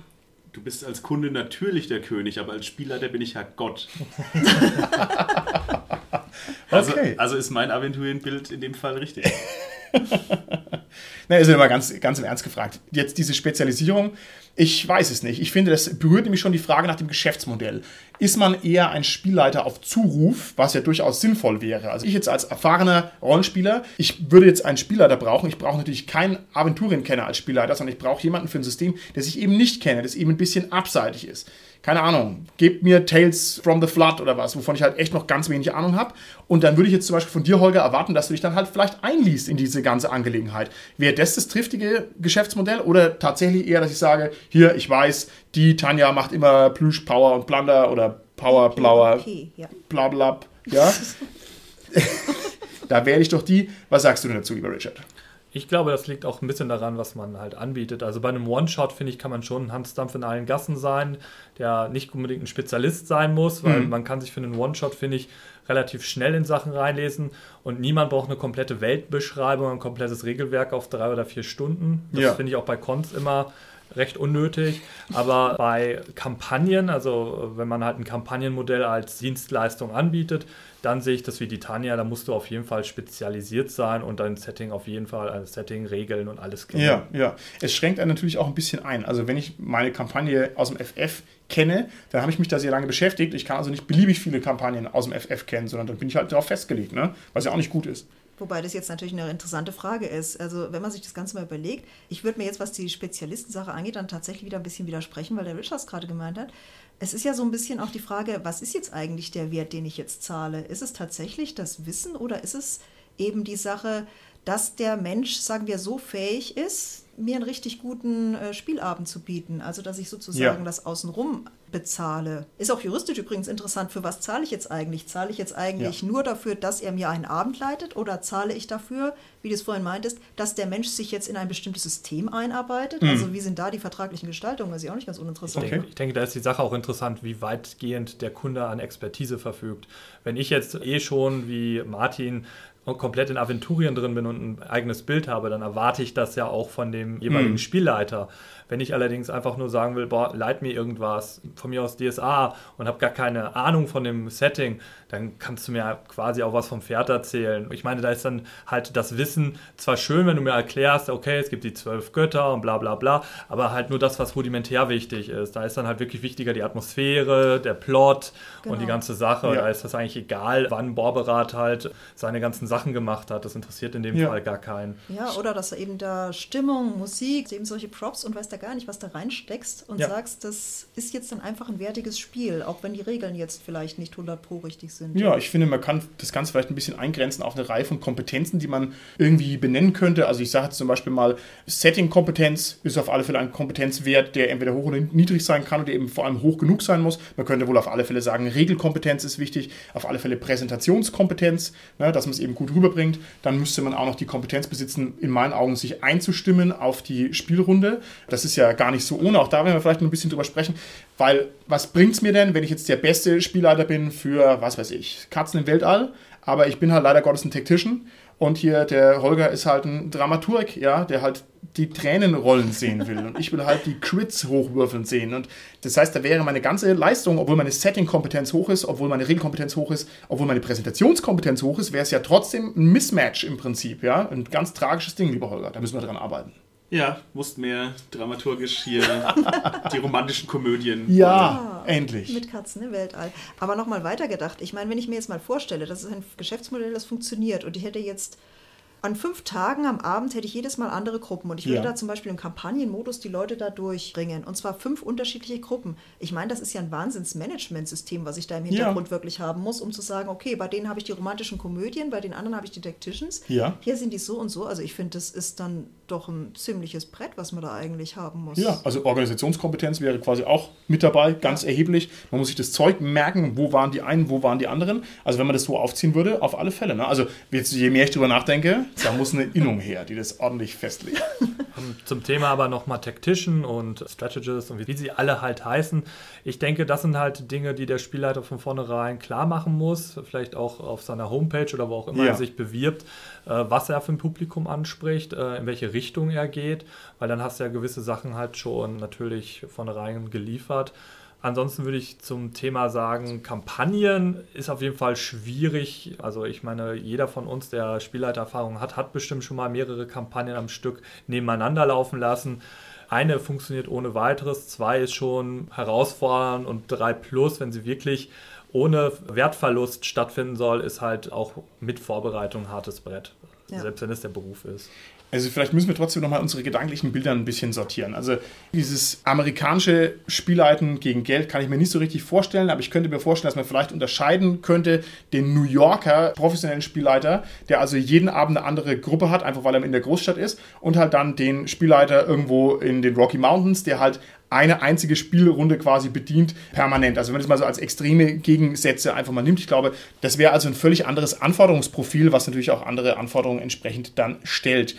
Du bist als Kunde natürlich der König, aber als Spielleiter bin ich ja Gott. also, okay. also ist mein Aventurienbild in dem Fall richtig. Na, ist ja mal ganz, ganz im Ernst gefragt. Jetzt diese Spezialisierung, ich weiß es nicht. Ich finde, das berührt nämlich schon die Frage nach dem Geschäftsmodell. Ist man eher ein Spielleiter auf Zuruf, was ja durchaus sinnvoll wäre? Also ich jetzt als erfahrener Rollenspieler, ich würde jetzt einen Spielleiter brauchen. Ich brauche natürlich keinen Aventurenkenner als Spielleiter, sondern ich brauche jemanden für ein System, der sich eben nicht kenne, das eben ein bisschen abseitig ist keine Ahnung, gebt mir Tales from the Flood oder was, wovon ich halt echt noch ganz wenig Ahnung habe. Und dann würde ich jetzt zum Beispiel von dir, Holger, erwarten, dass du dich dann halt vielleicht einliest in diese ganze Angelegenheit. Wäre das das triftige Geschäftsmodell oder tatsächlich eher, dass ich sage, hier, ich weiß, die Tanja macht immer Plüsch, Power und Plunder oder Power, Blauer, ja. bla bla, ja. da wäre ich doch die. Was sagst du denn dazu, lieber Richard? Ich glaube, das liegt auch ein bisschen daran, was man halt anbietet. Also bei einem One-Shot, finde ich, kann man schon ein Handstampf in allen Gassen sein, der nicht unbedingt ein Spezialist sein muss, weil mhm. man kann sich für einen One-Shot, finde ich, relativ schnell in Sachen reinlesen und niemand braucht eine komplette Weltbeschreibung, ein komplettes Regelwerk auf drei oder vier Stunden. Das ja. finde ich auch bei Cons immer recht unnötig. Aber bei Kampagnen, also wenn man halt ein Kampagnenmodell als Dienstleistung anbietet, dann sehe ich das wie die Tanja, da musst du auf jeden Fall spezialisiert sein und dein Setting auf jeden Fall, also Setting, Regeln und alles kennen. Ja, ja. Es schränkt einen natürlich auch ein bisschen ein. Also wenn ich meine Kampagne aus dem FF kenne, dann habe ich mich da sehr lange beschäftigt. Ich kann also nicht beliebig viele Kampagnen aus dem FF kennen, sondern dann bin ich halt darauf festgelegt, ne? was ja auch nicht gut ist. Wobei das jetzt natürlich eine interessante Frage ist. Also wenn man sich das Ganze mal überlegt, ich würde mir jetzt, was die Spezialistensache angeht, dann tatsächlich wieder ein bisschen widersprechen, weil der Richard gerade gemeint hat. Es ist ja so ein bisschen auch die Frage, was ist jetzt eigentlich der Wert, den ich jetzt zahle? Ist es tatsächlich das Wissen oder ist es eben die Sache, dass der Mensch, sagen wir, so fähig ist, mir einen richtig guten äh, Spielabend zu bieten. Also, dass ich sozusagen ja. das außenrum bezahle. Ist auch juristisch übrigens interessant, für was zahle ich jetzt eigentlich? Zahle ich jetzt eigentlich ja. nur dafür, dass er mir einen Abend leitet oder zahle ich dafür, wie du es vorhin meintest, dass der Mensch sich jetzt in ein bestimmtes System einarbeitet? Mhm. Also, wie sind da die vertraglichen Gestaltungen? Das ist ja auch nicht ganz uninteressant. Okay. Ich denke, da ist die Sache auch interessant, wie weitgehend der Kunde an Expertise verfügt. Wenn ich jetzt eh schon wie Martin komplett in Aventurien drin bin und ein eigenes Bild habe, dann erwarte ich das ja auch von dem jeweiligen mhm. Spielleiter. Wenn ich allerdings einfach nur sagen will, boah, leit mir irgendwas, von mir aus DSA und habe gar keine Ahnung von dem Setting, dann kannst du mir quasi auch was vom Pferd erzählen. Ich meine, da ist dann halt das Wissen zwar schön, wenn du mir erklärst, okay, es gibt die zwölf Götter und bla bla bla, aber halt nur das, was rudimentär wichtig ist. Da ist dann halt wirklich wichtiger die Atmosphäre, der Plot genau. und die genau. ganze Sache. Ja. Da ist das eigentlich egal, wann Borberat halt seine ganzen Sachen gemacht hat. Das interessiert in dem ja. Fall gar keinen. Ja, oder dass er eben da Stimmung, Musik, eben solche Props und weiß der gar nicht, was da reinsteckst und ja. sagst, das ist jetzt dann einfach ein wertiges Spiel, auch wenn die Regeln jetzt vielleicht nicht 100 pro richtig sind. Ja, ich finde, man kann das Ganze vielleicht ein bisschen eingrenzen auf eine Reihe von Kompetenzen, die man irgendwie benennen könnte. Also ich sage jetzt zum Beispiel mal, Setting-Kompetenz ist auf alle Fälle ein Kompetenzwert, der entweder hoch oder niedrig sein kann oder eben vor allem hoch genug sein muss. Man könnte wohl auf alle Fälle sagen, Regelkompetenz ist wichtig, auf alle Fälle Präsentationskompetenz, ne, dass man es eben gut rüberbringt. Dann müsste man auch noch die Kompetenz besitzen, in meinen Augen sich einzustimmen auf die Spielrunde. Das ist ja gar nicht so ohne. Auch da werden wir vielleicht noch ein bisschen drüber sprechen. Weil, was bringt es mir denn, wenn ich jetzt der beste Spielleiter bin für, was weiß ich, Katzen im Weltall, aber ich bin halt leider Gottes ein Tactician und hier der Holger ist halt ein Dramaturg, ja, der halt die Tränen rollen sehen will. Und ich will halt die Crits hochwürfeln sehen. Und das heißt, da wäre meine ganze Leistung, obwohl meine Setting-Kompetenz hoch ist, obwohl meine Regelkompetenz hoch ist, obwohl meine Präsentationskompetenz hoch ist, wäre es ja trotzdem ein Mismatch im Prinzip, ja, ein ganz tragisches Ding, lieber Holger, da müssen wir dran arbeiten. Ja, musst mehr dramaturgisch hier die romantischen Komödien. Ja, ja, endlich. Mit Katzen im Weltall. Aber nochmal weitergedacht. Ich meine, wenn ich mir jetzt mal vorstelle, das ist ein Geschäftsmodell, das funktioniert und ich hätte jetzt an fünf Tagen am Abend hätte ich jedes Mal andere Gruppen und ich würde ja. da zum Beispiel im Kampagnenmodus die Leute da durchbringen und zwar fünf unterschiedliche Gruppen. Ich meine, das ist ja ein Wahnsinns-Management-System, was ich da im Hintergrund ja. wirklich haben muss, um zu sagen, okay, bei denen habe ich die romantischen Komödien, bei den anderen habe ich die Tacticians. Ja. Hier sind die so und so. Also ich finde, das ist dann doch ein ziemliches Brett, was man da eigentlich haben muss. Ja, also Organisationskompetenz wäre quasi auch mit dabei, ganz ja. erheblich. Man muss sich das Zeug merken, wo waren die einen, wo waren die anderen. Also wenn man das so aufziehen würde, auf alle Fälle. Ne? Also jetzt, je mehr ich drüber nachdenke, da muss eine Innung her, die das ordentlich festlegt. Zum Thema aber nochmal Tactician und Strategist und wie sie alle halt heißen. Ich denke, das sind halt Dinge, die der Spielleiter von vornherein klar machen muss, vielleicht auch auf seiner Homepage oder wo auch immer ja. er sich bewirbt, äh, was er für ein Publikum anspricht, äh, in welche Richtung er geht, weil dann hast du ja gewisse Sachen halt schon natürlich vornherein geliefert. Ansonsten würde ich zum Thema sagen, Kampagnen ist auf jeden Fall schwierig. Also ich meine, jeder von uns, der Spielleitererfahrung hat, hat bestimmt schon mal mehrere Kampagnen am Stück nebeneinander laufen lassen. Eine funktioniert ohne weiteres, zwei ist schon herausfordernd und drei plus, wenn sie wirklich ohne Wertverlust stattfinden soll, ist halt auch mit Vorbereitung ein hartes Brett. Ja. Selbst wenn es der Beruf ist. Also vielleicht müssen wir trotzdem nochmal unsere gedanklichen Bilder ein bisschen sortieren. Also dieses amerikanische Spielleiten gegen Geld kann ich mir nicht so richtig vorstellen, aber ich könnte mir vorstellen, dass man vielleicht unterscheiden könnte den New Yorker professionellen Spielleiter, der also jeden Abend eine andere Gruppe hat, einfach weil er in der Großstadt ist, und halt dann den Spielleiter irgendwo in den Rocky Mountains, der halt eine einzige Spielrunde quasi bedient, permanent. Also wenn man das mal so als extreme Gegensätze einfach mal nimmt, ich glaube, das wäre also ein völlig anderes Anforderungsprofil, was natürlich auch andere Anforderungen entsprechend dann stellt.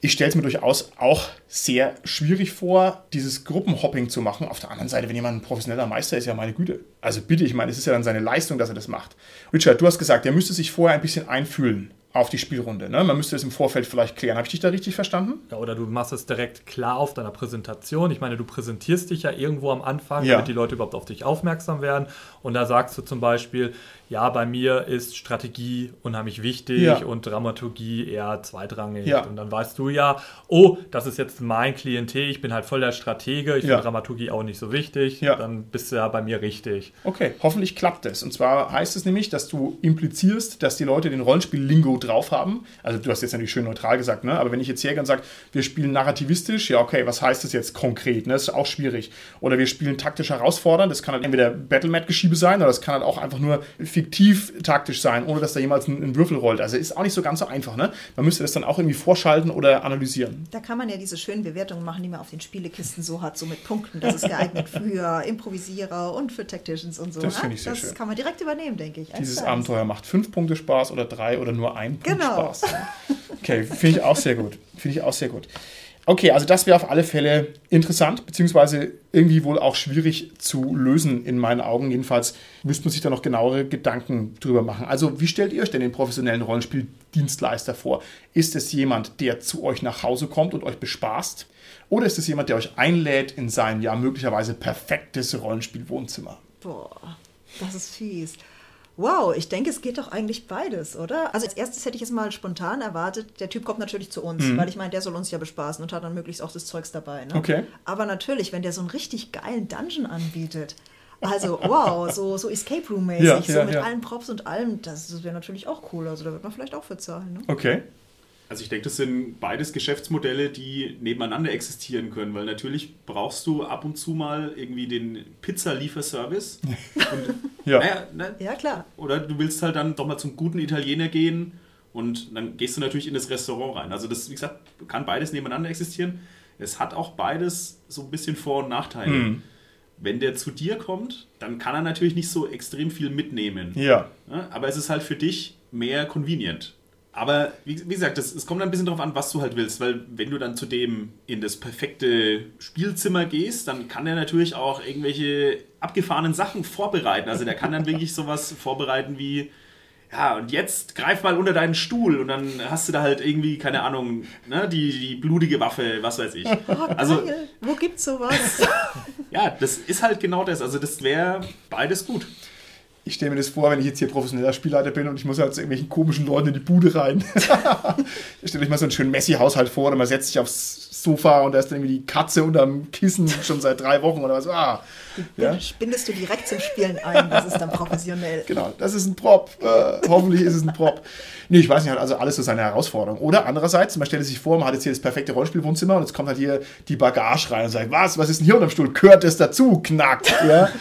Ich stelle es mir durchaus auch sehr schwierig vor, dieses Gruppenhopping zu machen. Auf der anderen Seite, wenn jemand ein professioneller Meister ist, ja meine Güte. Also bitte, ich meine, es ist ja dann seine Leistung, dass er das macht. Richard, du hast gesagt, er müsste sich vorher ein bisschen einfühlen auf die Spielrunde. Ne? Man müsste es im Vorfeld vielleicht klären. Habe ich dich da richtig verstanden? Ja, oder du machst es direkt klar auf deiner Präsentation. Ich meine, du präsentierst dich ja irgendwo am Anfang, ja. damit die Leute überhaupt auf dich aufmerksam werden. Und da sagst du zum Beispiel, ja, bei mir ist Strategie unheimlich wichtig Ja. und Dramaturgie eher zweitrangig. Ja. Und dann weißt du ja, oh, das ist jetzt mein Klientel, ich bin halt voll der Stratege, ich Ja. finde Dramaturgie auch nicht so wichtig, Ja. dann bist du ja bei mir richtig. Okay, hoffentlich klappt es. Und zwar heißt es nämlich, dass du implizierst, dass die Leute den Rollenspiel-Lingo drauf haben. Also du hast jetzt natürlich schön neutral gesagt, ne? aber wenn ich jetzt hergehe und sage, wir spielen narrativistisch, ja okay, was heißt das jetzt konkret? Ne? Das ist auch schwierig. Oder wir spielen taktisch herausfordernd, das kann halt entweder Battlemat-Geschiebe sein oder das kann halt auch einfach nur fiktiv taktisch sein, ohne dass da jemals ein, ein Würfel rollt. Also ist auch nicht so ganz so einfach. Ne? Man müsste das dann auch irgendwie vorschalten oder analysieren. Da kann man ja diese schönen Bewertungen machen, die man auf den Spielekisten so hat, so mit Punkten. Das ist geeignet für Improvisierer und für Tacticians und so. Das ne? finde ich sehr das schön. kann man direkt übernehmen, denke ich. Dieses eins. Abenteuer macht fünf Punkte Spaß oder drei oder nur ein Punkt Genau. Spaß. Okay, finde ich auch sehr gut. Finde ich auch sehr gut. Okay, also das wäre auf alle Fälle interessant, beziehungsweise irgendwie wohl auch schwierig zu lösen in meinen Augen. Jedenfalls müsste man sich da noch genauere Gedanken drüber machen. Also, wie stellt ihr euch denn den professionellen Rollenspieldienstleister vor? Ist es jemand, der zu euch nach Hause kommt und euch bespaßt? Oder ist es jemand, der euch einlädt in sein ja möglicherweise perfektes Rollenspielwohnzimmer? Boah, das ist fies. Wow, ich denke, es geht doch eigentlich beides, oder? Also als erstes hätte ich jetzt mal spontan erwartet, der Typ kommt natürlich zu uns, weil ich meine, der soll uns ja bespaßen und hat dann möglichst auch das Zeugs dabei. Ne? Mhm. Okay. Aber natürlich, wenn der so einen richtig geilen Dungeon anbietet, also wow, so, so Escape Room-mäßig, Ja, so ja, mit ja. allen Props und allem, das, das wäre natürlich auch cool. Also da wird man vielleicht auch für zahlen. Ne? Okay. Also ich denke, das sind beides Geschäftsmodelle, die nebeneinander existieren können, weil natürlich brauchst du ab und zu mal irgendwie den Pizza-Lieferservice. Ja. naja, ne? Ja, klar. Oder du willst halt dann doch mal zum guten Italiener gehen und dann gehst du natürlich in das Restaurant rein. Also das, wie gesagt, kann beides nebeneinander existieren. Es hat auch beides so ein bisschen Vor- und Nachteile. Mhm. Wenn der zu dir kommt, dann kann er natürlich nicht so extrem viel mitnehmen. Ja. Ja, aber es ist halt für dich mehr convenient. Aber wie, wie gesagt, es kommt ein bisschen darauf an, was du halt willst, weil wenn du dann zu dem in das perfekte Spielzimmer gehst, dann kann er natürlich auch irgendwelche abgefahrenen Sachen vorbereiten. Also der kann dann wirklich sowas vorbereiten wie, ja, und jetzt greif mal unter deinen Stuhl und dann hast du da halt irgendwie, keine Ahnung, ne, die, die blutige Waffe, was weiß ich. Oh, Also. Wo gibt's sowas? ja, das ist halt genau das. Also das wäre beides gut. Ich stelle mir das vor, wenn ich jetzt hier professioneller Spielleiter bin und ich muss halt zu irgendwelchen komischen Leuten in die Bude rein. Stellt euch mal so einen schönen Messi-Haushalt vor und man setzt sich aufs Sofa und da ist dann irgendwie die Katze unterm Kissen schon seit drei Wochen oder was. Ah, ja, Bindest du direkt zum Spielen ein, das ist dann professionell. genau, das ist ein Prop. Äh, hoffentlich ist es ein Prop. Nee, ich weiß nicht, also alles so seine Herausforderung. Oder andererseits, man stellt sich vor, man hat jetzt hier das perfekte Rollenspielwohnzimmer und jetzt kommt halt hier die Bagage rein und sagt, was, was ist denn hier unterm Stuhl? Gehört das dazu? Knackt. Ja.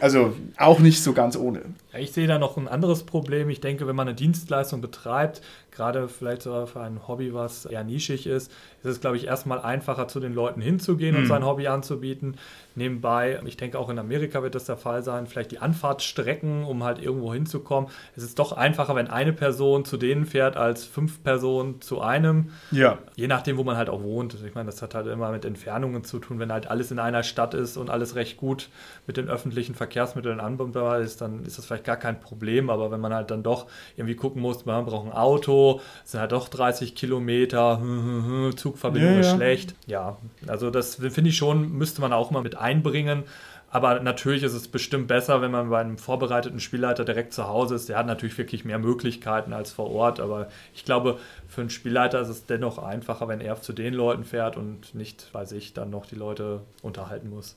Also auch nicht so ganz ohne. Ich sehe da noch ein anderes Problem. Ich denke, wenn man eine Dienstleistung betreibt, gerade vielleicht sogar für ein Hobby, was eher nischig ist, ist es, glaube ich, erstmal einfacher, zu den Leuten hinzugehen und sein Hobby anzubieten. Nebenbei, ich denke auch in Amerika wird das der Fall sein, vielleicht die Anfahrtsstrecken, um halt irgendwo hinzukommen. Es ist doch einfacher, wenn eine Person zu denen fährt, als fünf Personen zu einem. Ja. Je nachdem, wo man halt auch wohnt. Ich meine, das hat halt immer mit Entfernungen zu tun. Wenn halt alles in einer Stadt ist und alles recht gut mit den öffentlichen Verkehrsmitteln anbindbar ist, dann ist das vielleicht gar kein Problem. Aber wenn man halt dann doch irgendwie gucken muss, man braucht ein Auto, sind halt doch 30 Kilometer, hm, hm, hm, Zugverbindung Ja, ist ja. schlecht. Ja, also das finde ich schon, müsste man auch mal mit einbringen. Aber natürlich ist es bestimmt besser, wenn man bei einem vorbereiteten Spielleiter direkt zu Hause ist. Der hat natürlich wirklich mehr Möglichkeiten als vor Ort. Aber ich glaube, für einen Spielleiter ist es dennoch einfacher, wenn er zu den Leuten fährt und nicht, weiß ich, dann noch die Leute unterhalten muss.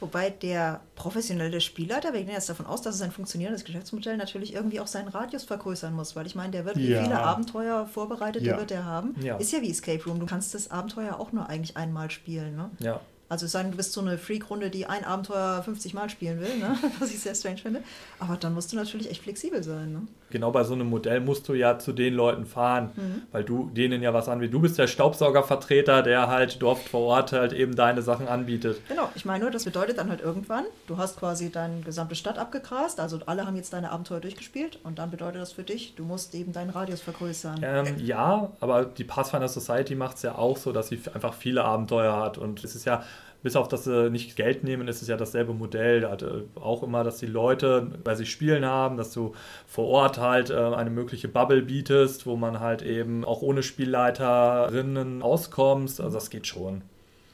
Wobei der professionelle Spielleiter, wir gehen jetzt davon aus, dass es ein funktionierendes Geschäftsmodell natürlich irgendwie auch seinen Radius vergrößern muss, weil ich meine, der wird wie Ja. viele Abenteuer vorbereitet, Ja. wird er haben. Ja. Ist ja wie Escape Room, du kannst das Abenteuer auch nur eigentlich einmal spielen. Ne? Ja. Also denn, du bist so eine Freak-Runde, die ein Abenteuer 50 Mal spielen will, ne? was ich sehr strange finde. Aber dann musst du natürlich echt flexibel sein. Ne? Genau bei so einem Modell musst du ja zu den Leuten fahren, Mhm. weil du denen ja was anbietest. Du bist der Staubsaugervertreter, der halt dort vor Ort halt eben deine Sachen anbietet. Genau, ich meine nur, das bedeutet dann halt irgendwann, du hast quasi deine gesamte Stadt abgegrast, also alle haben jetzt deine Abenteuer durchgespielt und dann bedeutet das für dich, du musst eben deinen Radius vergrößern. Ähm, ja, aber die Pathfinder Society macht es ja auch so, dass sie einfach viele Abenteuer hat. Und es ist ja, bis auf dass sie nicht Geld nehmen, ist es ja dasselbe Modell. Da hat äh, auch immer, dass die Leute bei sich spielen haben, dass du vor Ort halt äh, eine mögliche Bubble bietest, wo man halt eben auch ohne Spielleiterinnen auskommst. Also das geht schon.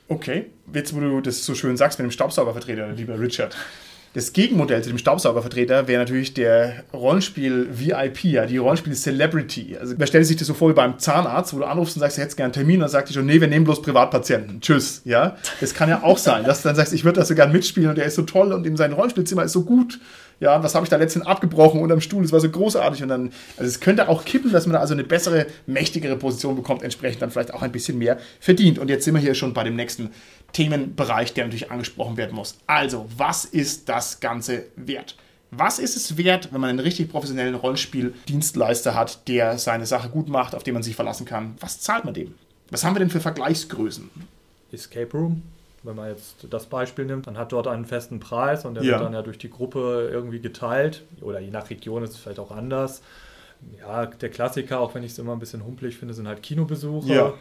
Okay. Jetzt, wo du das so schön sagst mit dem Staubsaugervertreter, lieber Richard. Das Gegenmodell zu dem Staubsaugervertreter wäre natürlich der Rollenspiel-VIP, ja, die Rollenspiel-Celebrity. Also man stellt sich das so vor wie beim Zahnarzt, wo du anrufst und sagst, du hättest gerne einen Termin, dann sagt die schon, nee, wir nehmen bloß Privatpatienten. Tschüss. Ja, das kann ja auch sein, dass du dann sagst, ich würde das so gern mitspielen und der ist so toll und in seinem Rollenspielzimmer ist so gut. Ja, was habe ich da letztens abgebrochen unterm Stuhl? Das war so großartig. Und dann, also es könnte auch kippen, dass man da also eine bessere, mächtigere Position bekommt, entsprechend dann vielleicht auch ein bisschen mehr verdient. Und jetzt sind wir hier schon bei dem nächsten Themenbereich, der natürlich angesprochen werden muss. Also, was ist das Ganze wert? Was ist es wert, wenn man einen richtig professionellen Rollenspieldienstleister hat, der seine Sache gut macht, auf den man sich verlassen kann? Was zahlt man dem? Was haben wir denn für Vergleichsgrößen? Escape Room, wenn man jetzt das Beispiel nimmt, dann hat dort einen festen Preis und der Ja. wird dann ja durch die Gruppe irgendwie geteilt. Oder je nach Region ist es vielleicht auch anders. Ja, der Klassiker, auch wenn ich es immer ein bisschen humpelig finde, sind halt Kinobesuche. Ja.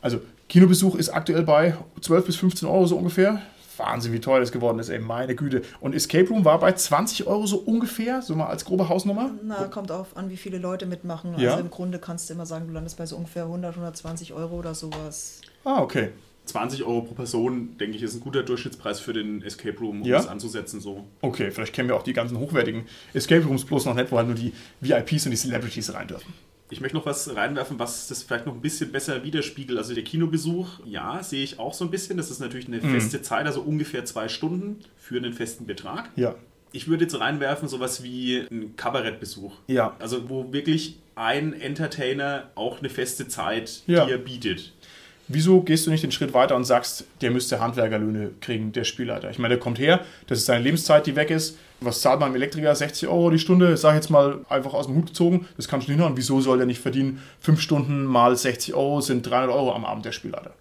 Also Kinobesuch ist aktuell bei 12 bis 15 Euro so ungefähr. Wahnsinn, wie teuer das geworden ist, ey, meine Güte. Und Escape Room war bei 20 Euro so ungefähr, so mal als grobe Hausnummer. Na, kommt auf an, wie viele Leute mitmachen. Ja. Also im Grunde kannst du immer sagen, du landest bei so ungefähr 100, 120 Euro oder sowas. Ah, okay. 20 Euro pro Person, denke ich, ist ein guter Durchschnittspreis für den Escape Room, um Ja. das anzusetzen. So. Okay, vielleicht kennen wir auch die ganzen hochwertigen Escape Rooms bloß noch nicht, wo halt nur die VIPs und die Celebrities rein dürfen. Ich möchte noch was reinwerfen, was das vielleicht noch ein bisschen besser widerspiegelt. Also der Kinobesuch, ja, sehe ich auch so ein bisschen. Das ist natürlich eine feste Zeit, also ungefähr zwei Stunden für einen festen Betrag. Ja. Ich würde jetzt reinwerfen, sowas wie ein Kabarettbesuch. Ja. Also wo wirklich ein Entertainer auch eine feste Zeit Ja. dir bietet. Wieso gehst du nicht den Schritt weiter und sagst, der müsste Handwerkerlöhne kriegen, der Spielleiter? Ich meine, der kommt her, das ist seine Lebenszeit, die weg ist. Was zahlt man einem Elektriker? 60 Euro die Stunde? Sag ich jetzt mal einfach aus dem Hut gezogen. Das kannst du nicht hinhauen. Wieso soll der nicht verdienen? Fünf Stunden mal 60 Euro sind 300 Euro am Abend der Spielleiter.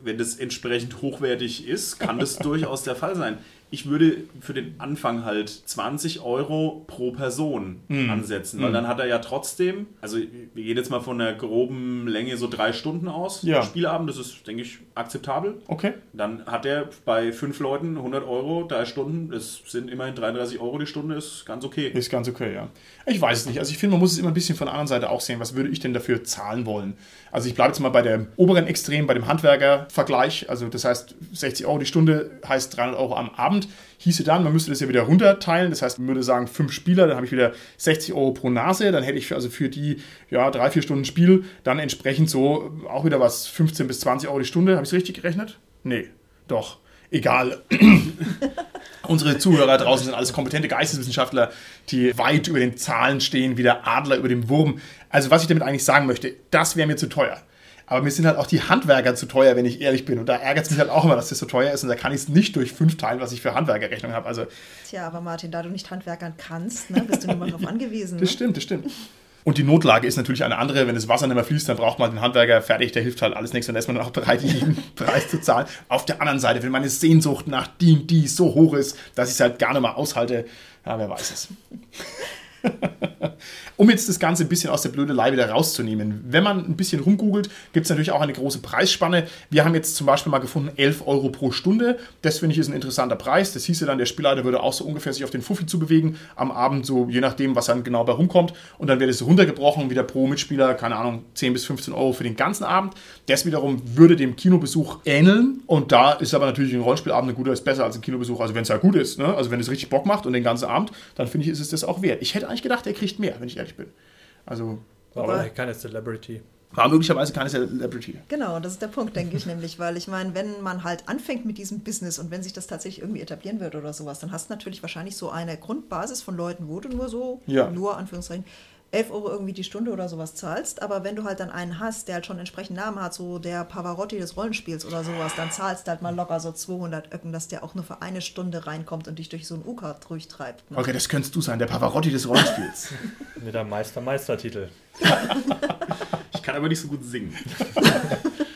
Wenn das entsprechend hochwertig ist, kann das durchaus der Fall sein. Ich würde für den Anfang halt 20 Euro pro Person Mhm. ansetzen, weil dann hat er ja trotzdem, also wir gehen jetzt mal von einer groben Länge so drei Stunden aus, Ja. Spielabend, das ist, denke ich, akzeptabel. Okay? Dann hat er bei fünf Leuten 100 Euro, drei Stunden, das sind immerhin 33 Euro die Stunde, ist ganz okay. Ist ganz okay, ja. Ich weiß es nicht. Also ich finde, man muss es immer ein bisschen von der anderen Seite auch sehen. Was würde ich denn dafür zahlen wollen? Also ich bleibe jetzt mal bei der oberen Extrem, bei dem Handwerker-Vergleich. Also das heißt, 60 Euro die Stunde heißt 300 Euro am Abend. Hieße dann, man müsste das ja wieder runterteilen. Das heißt, man würde sagen, fünf Spieler, dann habe ich wieder 60 Euro pro Nase. Dann hätte ich für, also für die ja, drei, vier Stunden Spiel dann entsprechend so auch wieder was 15 bis 20 Euro die Stunde. Habe ich es richtig gerechnet? Nee, doch. Egal. Unsere Zuhörer draußen sind alles kompetente Geisteswissenschaftler, die weit über den Zahlen stehen, wie der Adler über dem Wurm. Also was ich damit eigentlich sagen möchte, das wäre mir zu teuer. Aber mir sind halt auch die Handwerker zu teuer, wenn ich ehrlich bin. Und da ärgert es mich halt auch immer, dass das so teuer ist. Und da kann ich es nicht durch fünf teilen, was ich für Handwerkerrechnung habe. Also Tja, aber Martin, da du nicht handwerkern kannst, ne, bist du nur mal darauf angewiesen. Ne? das stimmt, das stimmt. Und die Notlage ist natürlich eine andere. Wenn das Wasser nicht mehr fließt, dann braucht man den Handwerker fertig, der hilft halt alles nichts und da ist man dann auch bereit, jeden Preis zu zahlen. Auf der anderen Seite, wenn meine Sehnsucht nach D&D so hoch ist, dass ich es halt gar nicht mehr aushalte, ja, wer weiß es. Um jetzt das Ganze ein bisschen aus der Blödelei wieder rauszunehmen. Wenn man ein bisschen rumgoogelt, gibt es natürlich auch eine große Preisspanne. Wir haben jetzt zum Beispiel mal gefunden 11 Euro pro Stunde. Das finde ich ist ein interessanter Preis. Das hieße dann, der Spielleiter würde auch so ungefähr sich auf den Fuffi zu bewegen am Abend, so je nachdem, was dann genau bei rumkommt. Und dann das so runtergebrochen, wieder pro Mitspieler, keine Ahnung, 10 bis 15 Euro für den ganzen Abend. Das wiederum würde dem Kinobesuch ähneln. Und da ist aber natürlich ein Rollenspielabend ein guter ist besser als ein Kinobesuch. Also wenn es ja gut ist, ne? also wenn es richtig Bock macht und den ganzen Abend, dann finde ich, ist es das auch wert. Ich hätte eigentlich gedacht, er kriegt mehr, wenn ich ehrlich bin. Also Aber Aber- keine Celebrity. war möglicherweise keine Celebrity. Genau, das ist der Punkt, denke ich nämlich, weil ich meine, wenn man halt anfängt mit diesem Business und wenn sich das tatsächlich irgendwie etablieren wird oder sowas, dann hast du natürlich wahrscheinlich so eine Grundbasis von Leuten, wo du nur so, Ja. nur Anführungszeichen, 11 Euro irgendwie die Stunde oder sowas zahlst, aber wenn du halt dann einen hast, der halt schon entsprechend Namen hat, so der Pavarotti des Rollenspiels oder sowas, dann zahlst du halt mal locker so 200 Öcken, dass der auch nur für eine Stunde reinkommt und dich durch so ein UK durchtreibt. Ne? Okay, das könntest du sein, der Pavarotti des Rollenspiels. Mit einem Meister-Meistertitel. Ich kann aber nicht so gut singen.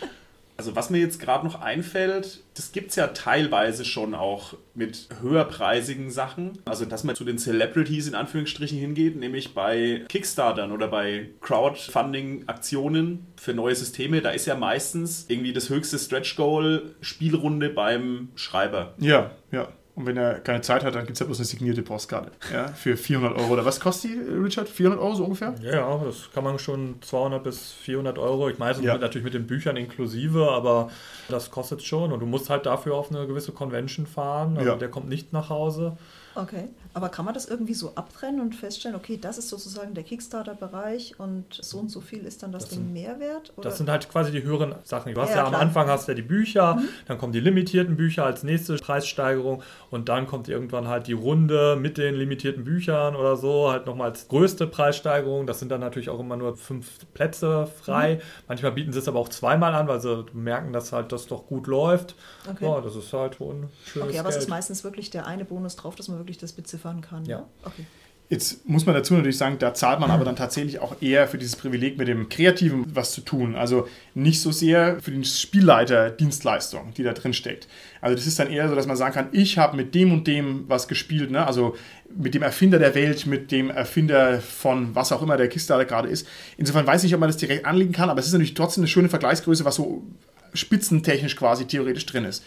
Also was mir jetzt gerade noch einfällt, das gibt es ja teilweise schon auch mit höherpreisigen Sachen. Also dass man zu den Celebrities in Anführungsstrichen hingeht, nämlich bei Kickstartern oder bei Crowdfunding-Aktionen für neue Systeme. Da ist ja meistens irgendwie das höchste Stretch-Goal Spielrunde beim Schreiber. ja, ja. Und wenn er keine Zeit hat, dann gibt es ja bloß eine signierte Postkarte. Ja, für 400 Euro. Oder was kostet die, Richard? 400 Euro so ungefähr? Ja, das kann man schon 200 bis 400 Euro. Ich meistens Ja. natürlich mit den Büchern inklusive, aber das kostet schon. Und du musst halt dafür auf eine gewisse Convention fahren. Also Ja. der kommt nicht nach Hause. Okay, aber kann man das irgendwie so abtrennen und feststellen, okay, das ist sozusagen der Kickstarter-Bereich und so und so viel ist dann das, Das Ding sind- Mehrwert? Oder? Das sind halt quasi die höheren Sachen. Du hast Ja, ja, am. Anfang hast du ja die Bücher, dann kommen die limitierten Bücher als nächste Preissteigerung und dann kommt irgendwann halt die Runde mit den limitierten Büchern oder so, halt nochmal als größte Preissteigerung. Das sind dann natürlich auch immer nur fünf Plätze frei. Manchmal bieten sie es aber auch zweimal an, weil sie merken, dass halt das doch gut läuft. Okay. Ja, das ist halt schon schönes okay, aber es Geld. ist meistens wirklich der eine Bonus drauf, dass man wirklich das beziffern kann. Ja. ne? Okay. Jetzt muss man dazu natürlich sagen, da zahlt man aber dann tatsächlich auch eher für dieses Privileg mit dem Kreativen was zu tun. Also nicht so sehr für den Spielleiter Dienstleistung, die da drin steckt. Also das ist dann eher so, dass man sagen kann, ich habe mit dem und dem was gespielt, ne? also mit dem Erfinder der Welt, mit dem Erfinder von was auch immer der Kickstarter gerade ist. Insofern weiß ich nicht, ob man das direkt anlegen kann, aber es ist natürlich trotzdem eine schöne Vergleichsgröße, was so spitzentechnisch quasi theoretisch drin ist.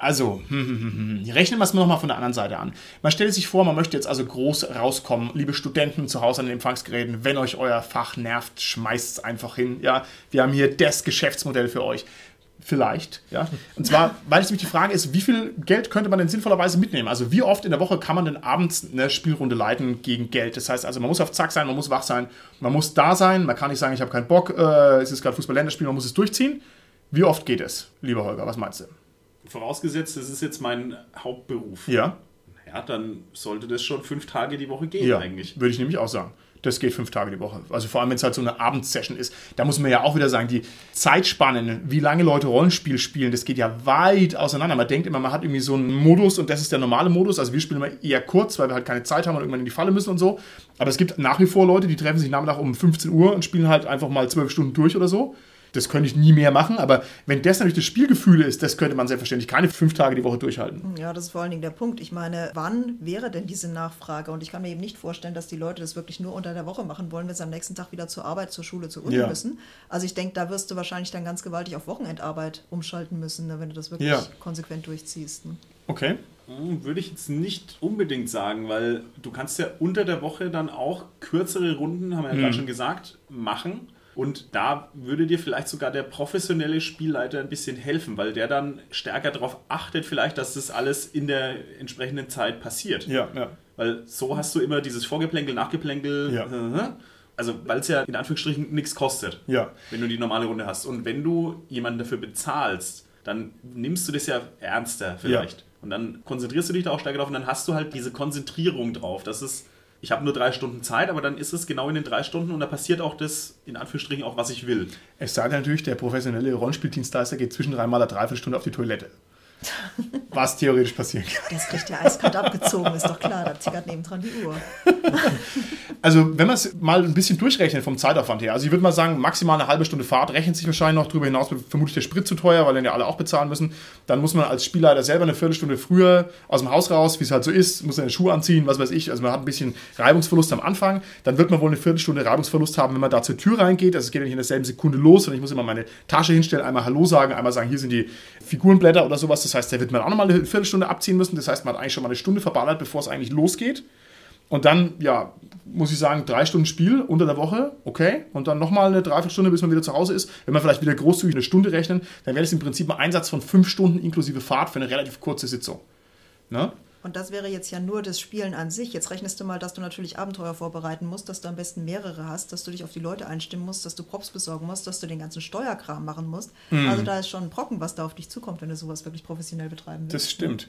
Also, hm, hm, hm, hm. rechnen wir es mal nochmal von der anderen Seite an. Man stellt sich vor, man möchte jetzt also groß rauskommen. Liebe Studenten zu Hause an den Empfangsgeräten, wenn euch euer Fach nervt, schmeißt es einfach hin. Ja, wir haben hier das Geschäftsmodell für euch. Vielleicht, ja. Und zwar, weil es nämlich die Frage ist, wie viel Geld könnte man denn sinnvollerweise mitnehmen? Also wie oft in der Woche kann man denn abends eine Spielrunde leiten gegen Geld? Das heißt also, man muss auf Zack sein, man muss wach sein, man muss da sein, man kann nicht sagen, ich habe keinen Bock, äh, es ist gerade Fußball-Länderspiel, man muss es durchziehen. Wie oft geht es, lieber Holger? Was meinst du? Vorausgesetzt, das ist jetzt mein Hauptberuf. Ja, Ja, dann sollte das schon fünf Tage die Woche gehen ja, eigentlich. würde ich nämlich auch sagen. Das geht fünf Tage die Woche. Also vor allem, wenn es halt so eine Abendsession ist. Da muss man ja auch wieder sagen, die Zeitspannen, wie lange Leute Rollenspiel spielen, das geht ja weit auseinander. Man denkt immer, man hat irgendwie so einen Modus und das ist der normale Modus. Also wir spielen immer eher kurz, weil wir halt keine Zeit haben und irgendwann in die Falle müssen und so. Aber es gibt nach wie vor Leute, die treffen sich nachmittag um 15 Uhr und spielen halt einfach mal zwölf Stunden durch oder so. Das könnte ich nie mehr machen, aber wenn das natürlich das Spielgefühl ist, das könnte man selbstverständlich keine fünf Tage die Woche durchhalten. Ja, das ist vor allen Dingen der Punkt. Ich meine, wann wäre denn diese Nachfrage? Und ich kann mir eben nicht vorstellen, dass die Leute das wirklich nur unter der Woche machen wollen, wenn sie am nächsten Tag wieder zur Arbeit, zur Schule, zur Uni Ja. müssen. Also ich denke, da wirst du wahrscheinlich dann ganz gewaltig auf Wochenendarbeit umschalten müssen, ne, wenn du das wirklich Ja. konsequent durchziehst. Ne? Okay. Hm, Würde ich jetzt nicht unbedingt sagen, weil du kannst ja unter der Woche dann auch kürzere Runden, haben wir ja Mhm. gerade schon gesagt, machen. Und da würde dir vielleicht sogar der professionelle Spielleiter ein bisschen helfen, weil der dann stärker darauf achtet, vielleicht, dass das alles in der entsprechenden Zeit passiert. Ja, ja. Weil so hast du immer dieses Vorgeplänkel, Nachgeplänkel. Ja. äh, Also, weil es ja in Anführungsstrichen nichts kostet, Ja. wenn du die normale Runde hast. Und wenn du jemanden dafür bezahlst, dann nimmst du das ja ernster vielleicht. Und dann konzentrierst du dich da auch stärker drauf und dann hast du halt diese Konzentrierung drauf. Das ist, ich habe nur drei Stunden Zeit, aber dann ist es genau in den drei Stunden und da passiert auch das, in Anführungsstrichen, auch was ich will. Es sei denn natürlich, der professionelle Rollenspieldienstleister geht zwischen dreimal eine Dreiviertelstunde auf die Toilette. Was theoretisch passieren kann. Das kriegt der eiskalt abgezogen, ist doch klar. Da tickert nebendran die Uhr. Also, wenn man es mal ein bisschen durchrechnet vom Zeitaufwand her, also ich würde mal sagen, maximal eine halbe Stunde Fahrt rechnet sich wahrscheinlich noch. Darüber hinaus vermutlich der Sprit zu teuer, weil den ja alle auch bezahlen müssen. Dann muss man als Spielleiter selber eine Viertelstunde früher aus dem Haus raus, wie es halt so ist, muss seine Schuhe anziehen, was weiß ich. Also man hat ein bisschen Reibungsverlust am Anfang. Dann wird man wohl eine Viertelstunde Reibungsverlust haben, wenn man da zur Tür reingeht. Also es geht ja nicht in derselben Sekunde los und ich muss immer meine Tasche hinstellen, einmal Hallo sagen, einmal sagen, hier sind die Figurenblätter oder sowas. Das heißt, da wird man auch nochmal eine Viertelstunde abziehen müssen. Das heißt, man hat eigentlich schon mal eine Stunde verballert, bevor es eigentlich losgeht. Und dann, ja, muss ich sagen, drei Stunden Spiel unter der Woche, okay. Und dann nochmal eine Dreiviertelstunde, bis man wieder zu Hause ist. Wenn wir vielleicht wieder großzügig eine Stunde rechnen, dann wäre das im Prinzip ein Einsatz von fünf Stunden inklusive Fahrt für eine relativ kurze Sitzung. Ne? Und das wäre jetzt ja nur das Spielen an sich. Jetzt rechnest du mal, dass du natürlich Abenteuer vorbereiten musst, dass du am besten mehrere hast, dass du dich auf die Leute einstimmen musst, dass du Props besorgen musst, dass du den ganzen Steuerkram machen musst. Mhm. Also da ist schon ein Brocken, was da auf dich zukommt, wenn du sowas wirklich professionell betreiben willst. Das stimmt.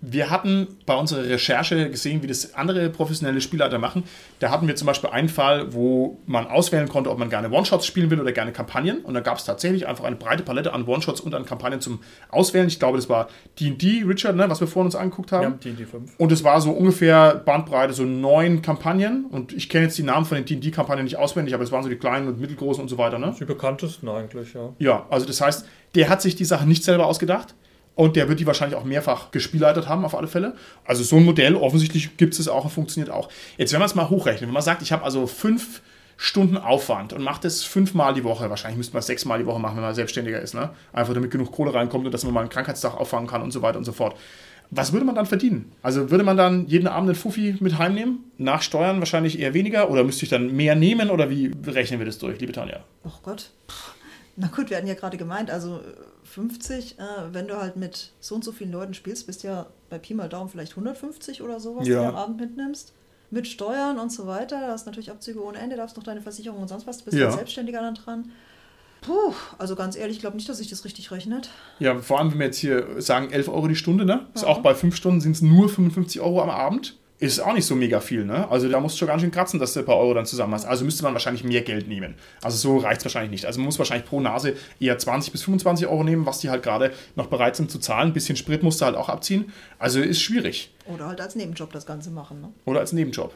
Wir hatten bei unserer Recherche gesehen, wie das andere professionelle Spielleiter machen. Da hatten wir zum Beispiel einen Fall, wo man auswählen konnte, ob man gerne One-Shots spielen will oder gerne Kampagnen. Und da gab es tatsächlich einfach eine breite Palette an One-Shots und an Kampagnen zum Auswählen. Ich glaube, das war D&D, Richard, ne, was wir vorhin uns angeguckt haben. Ja, D&D 5. Und es war so ungefähr Bandbreite, so neun Kampagnen. Und ich kenne jetzt die Namen von den D&D-Kampagnen nicht auswendig, aber es waren so die kleinen und mittelgroßen und so weiter. Ne? Die bekanntesten eigentlich, ja. Ja, also das heißt, der hat sich die Sache nicht selber ausgedacht. Und der wird die wahrscheinlich auch mehrfach gespielleitet haben, auf alle Fälle. Also so ein Modell, offensichtlich gibt es auch und funktioniert auch. Jetzt, wenn man es mal hochrechnet, wenn man sagt, ich habe also fünf Stunden Aufwand und mache das fünfmal die Woche, wahrscheinlich müsste man es sechsmal die Woche machen, wenn man selbstständiger ist, ne? Einfach damit genug Kohle reinkommt und dass man mal einen Krankheitstag auffangen kann und so weiter und so fort. Was würde man dann verdienen? Also würde man dann jeden Abend einen Fuffi mit heimnehmen? Nach Steuern wahrscheinlich eher weniger? Oder müsste ich dann mehr nehmen? Oder wie rechnen wir das durch, liebe Tanja? Oh Gott. Na gut, wir hatten ja gerade gemeint, also 50, äh, wenn du halt mit so und so vielen Leuten spielst, bist ja bei Pi mal Daumen vielleicht 150 oder so, was Ja. du am Abend mitnimmst. Mit Steuern und so weiter. Da hast du natürlich Abzüge ohne Ende, darfst noch deine Versicherung und sonst was, du bist Ja. als Selbstständiger dann dran. Puh, also ganz ehrlich, ich glaube nicht, dass sich das richtig rechnet. Ja, vor allem, wenn wir jetzt hier sagen 11 Euro die Stunde, ne? Ist Ja. auch bei 5 Stunden sind es nur 55 Euro am Abend. Ist auch nicht so mega viel, ne? Also da musst du schon ganz schön kratzen, dass du ein paar Euro dann zusammen hast. Also müsste man wahrscheinlich mehr Geld nehmen. Also so reicht es wahrscheinlich nicht. Also man muss wahrscheinlich pro Nase eher 20 bis 25 Euro nehmen, was die halt gerade noch bereit sind zu zahlen. Ein bisschen Sprit musst du halt auch abziehen. Also ist schwierig. Oder halt als Nebenjob das Ganze machen. Ne? Oder als Nebenjob.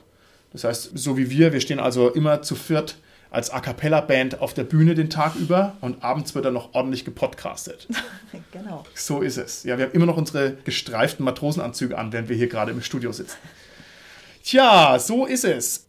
Das heißt, so wie wir, wir stehen also immer zu viert als A Cappella-Band auf der Bühne den Tag über und abends wird dann noch ordentlich gepodcastet. genau. So ist es. Ja, wir haben immer noch unsere gestreiften Matrosenanzüge an, während wir hier gerade im Studio sitzen. Tja, so ist es.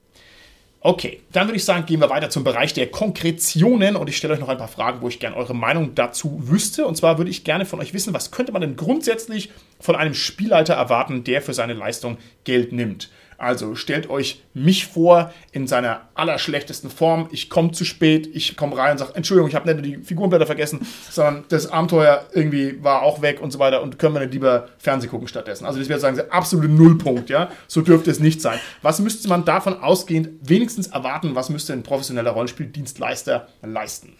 Okay, dann würde ich sagen, gehen wir weiter zum Bereich der Konkretionen und ich stelle euch noch ein paar Fragen, wo ich gerne eure Meinung dazu wüsste. Und zwar würde ich gerne von euch wissen, was könnte man denn grundsätzlich von einem Spielleiter erwarten, der für seine Leistung Geld nimmt. Also stellt euch mich vor in seiner allerschlechtesten Form. Ich komme zu spät, ich komme rein und sage, Entschuldigung, ich habe nicht nur die Figurenblätter vergessen, sondern das Abenteuer irgendwie war auch weg und so weiter und können wir nicht lieber Fernseh gucken stattdessen. Also das wäre sagen, absolute Nullpunkt, ja. So dürfte es nicht sein. Was müsste man davon ausgehend wenigstens erwarten, was müsste ein professioneller Rollenspieldienstleister leisten?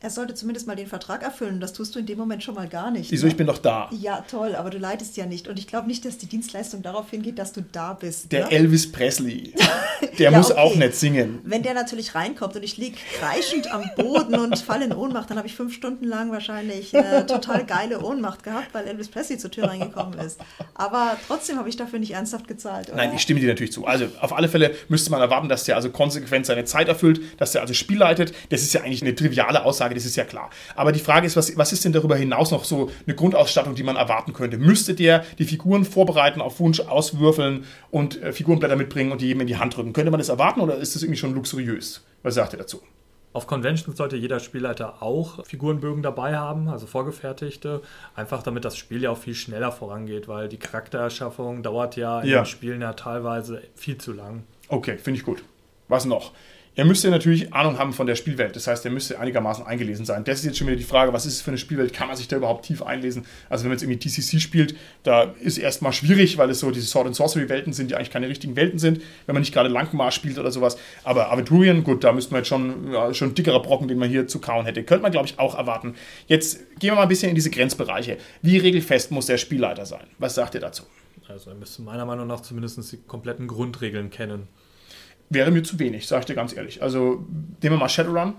Er sollte zumindest mal den Vertrag erfüllen. Das tust du in dem Moment schon mal gar nicht. Wieso, ne? ich bin doch da. Ja, toll, aber du leidest ja nicht. Und ich glaube nicht, dass die Dienstleistung darauf hingeht, dass du da bist. Der ne? Elvis Presley, der Ja, muss okay. auch nicht singen. Wenn der natürlich reinkommt und ich lieg kreischend am Boden und falle in Ohnmacht, dann habe ich fünf Stunden lang wahrscheinlich eine total geile Ohnmacht gehabt, weil Elvis Presley zur Tür reingekommen ist. Aber trotzdem habe ich dafür nicht ernsthaft gezahlt. Oder? Nein, ich stimme dir natürlich zu. Also auf alle Fälle müsste man erwarten, dass der also konsequent seine Zeit erfüllt, dass der also Spiel leitet. Das ist ja eigentlich eine triviale Aussage, das ist ja klar. Aber die Frage ist, was, was ist denn darüber hinaus noch so eine Grundausstattung, die man erwarten könnte? Müsste der die Figuren vorbereiten, auf Wunsch auswürfeln und äh, Figurenblätter mitbringen und die jedem in die Hand drücken? Könnte man das erwarten oder ist das irgendwie schon luxuriös? Was sagt ihr dazu? Auf Conventions sollte jeder Spielleiter auch Figurenbögen dabei haben, also vorgefertigte, einfach damit das Spiel ja auch viel schneller vorangeht, weil die Charaktererschaffung dauert ja in Ja. den Spielen ja teilweise viel zu lang. Okay, finde ich gut. Was noch? Er müsste natürlich Ahnung haben von der Spielwelt. Das heißt, er müsste einigermaßen eingelesen sein. Das ist jetzt schon wieder die Frage, was ist es für eine Spielwelt? Kann man sich da überhaupt tief einlesen? Also wenn man jetzt irgendwie TCC spielt, da ist erstmal schwierig, weil es so diese Sword and Sorcery Welten sind, die eigentlich keine richtigen Welten sind, wenn man nicht gerade Langmar spielt oder sowas. Aber Aventurien, gut, da müsste man jetzt schon, ja, schon dickerer Brocken, den man hier zu kauen hätte. Könnte man, glaube ich, auch erwarten. Jetzt gehen wir mal ein bisschen in diese Grenzbereiche. Wie regelfest muss der Spielleiter sein? Was sagt ihr dazu? Also er müsste meiner Meinung nach zumindest die kompletten Grundregeln kennen. Wäre mir zu wenig, sage ich dir ganz ehrlich. Also nehmen wir mal Shadowrun.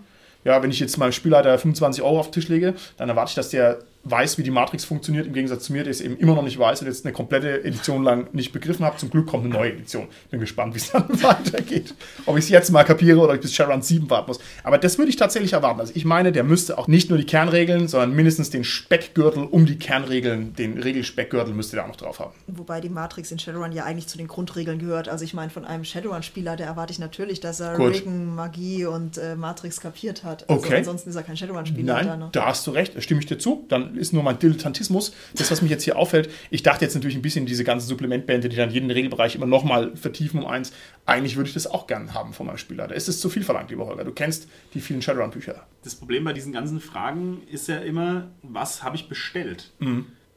Ja, wenn ich jetzt meinem Spielleiter 25 Euro auf den Tisch lege, dann erwarte ich, dass der weiß, wie die Matrix funktioniert, im Gegensatz zu mir, der es eben immer noch nicht weiß und jetzt eine komplette Edition lang nicht begriffen habe. Zum Glück kommt eine neue Edition. Bin gespannt, wie es dann weitergeht. Ob ich es jetzt mal kapiere oder ob ich bis Shadowrun 7 warten muss. Aber das würde ich tatsächlich erwarten. Also ich meine, der müsste auch nicht nur die Kernregeln, sondern mindestens den Speckgürtel um die Kernregeln, den Regelspeckgürtel müsste der auch noch drauf haben. Wobei die Matrix in Shadowrun ja eigentlich zu den Grundregeln gehört. Also ich meine, von einem Shadowrun-Spieler, der erwarte ich natürlich, dass er Gut. Regen, Magie und äh, Matrix kapiert hat. Also Okay. ansonsten ist er kein Shadowrun-Spieler. Nein, ne? da hast du recht, da stimme ich dir zu. Dann ist nur mein Dilettantismus. Das, was mich jetzt hier auffällt, ich dachte jetzt natürlich ein bisschen diese ganzen Supplementbände, die dann jeden Regelbereich immer nochmal vertiefen um eins. Eigentlich würde ich das auch gern haben von meinem Spieler. Da ist es zu viel verlangt, lieber Holger. Du kennst die vielen Shadowrun-Bücher. Das Problem bei diesen ganzen Fragen ist ja immer, was habe ich bestellt?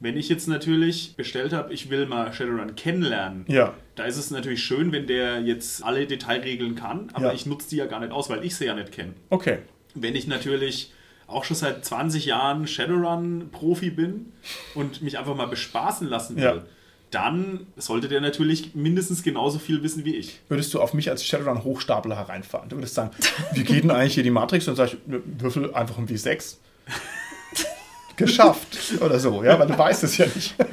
Wenn ich jetzt natürlich bestellt habe, ich will mal Shadowrun kennenlernen, Ja. da ist es natürlich schön, wenn der jetzt alle Detailregeln kann, aber Ja. ich nutze die ja gar nicht aus, weil ich sie ja nicht kenne. Okay. Wenn ich natürlich auch schon seit 20 Jahren Shadowrun-Profi bin und mich einfach mal bespaßen lassen will, Ja. dann sollte der natürlich mindestens genauso viel wissen wie ich. Würdest du auf mich als Shadowrun-Hochstapler hereinfahren? Du würdest sagen, wie geht denn eigentlich hier die Matrix? Und ich, würfel einfach ein W6. Geschafft. Oder so, ja, weil du weißt es ja nicht.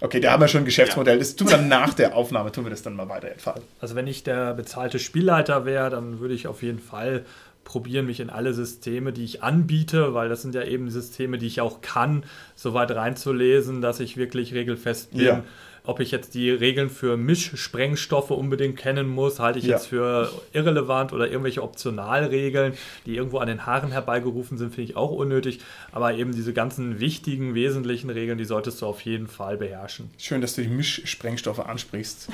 Okay, da haben wir schon ein Geschäftsmodell. Das tun wir dann nach der Aufnahme, tun wir das dann mal weiter entfalten. Also wenn ich der bezahlte Spielleiter wäre, dann würde ich auf jeden Fall probieren, mich in alle Systeme, die ich anbiete, weil das sind ja eben Systeme, die ich auch kann, so weit reinzulesen, dass ich wirklich regelfest bin. Ja. Ob ich jetzt die Regeln für Mischsprengstoffe unbedingt kennen muss, halte ich Ja. jetzt für irrelevant oder irgendwelche Optionalregeln, die irgendwo an den Haaren herbeigerufen sind, finde ich auch unnötig. Aber eben diese ganzen wichtigen, wesentlichen Regeln, die solltest du auf jeden Fall beherrschen. Schön, dass du die Mischsprengstoffe ansprichst.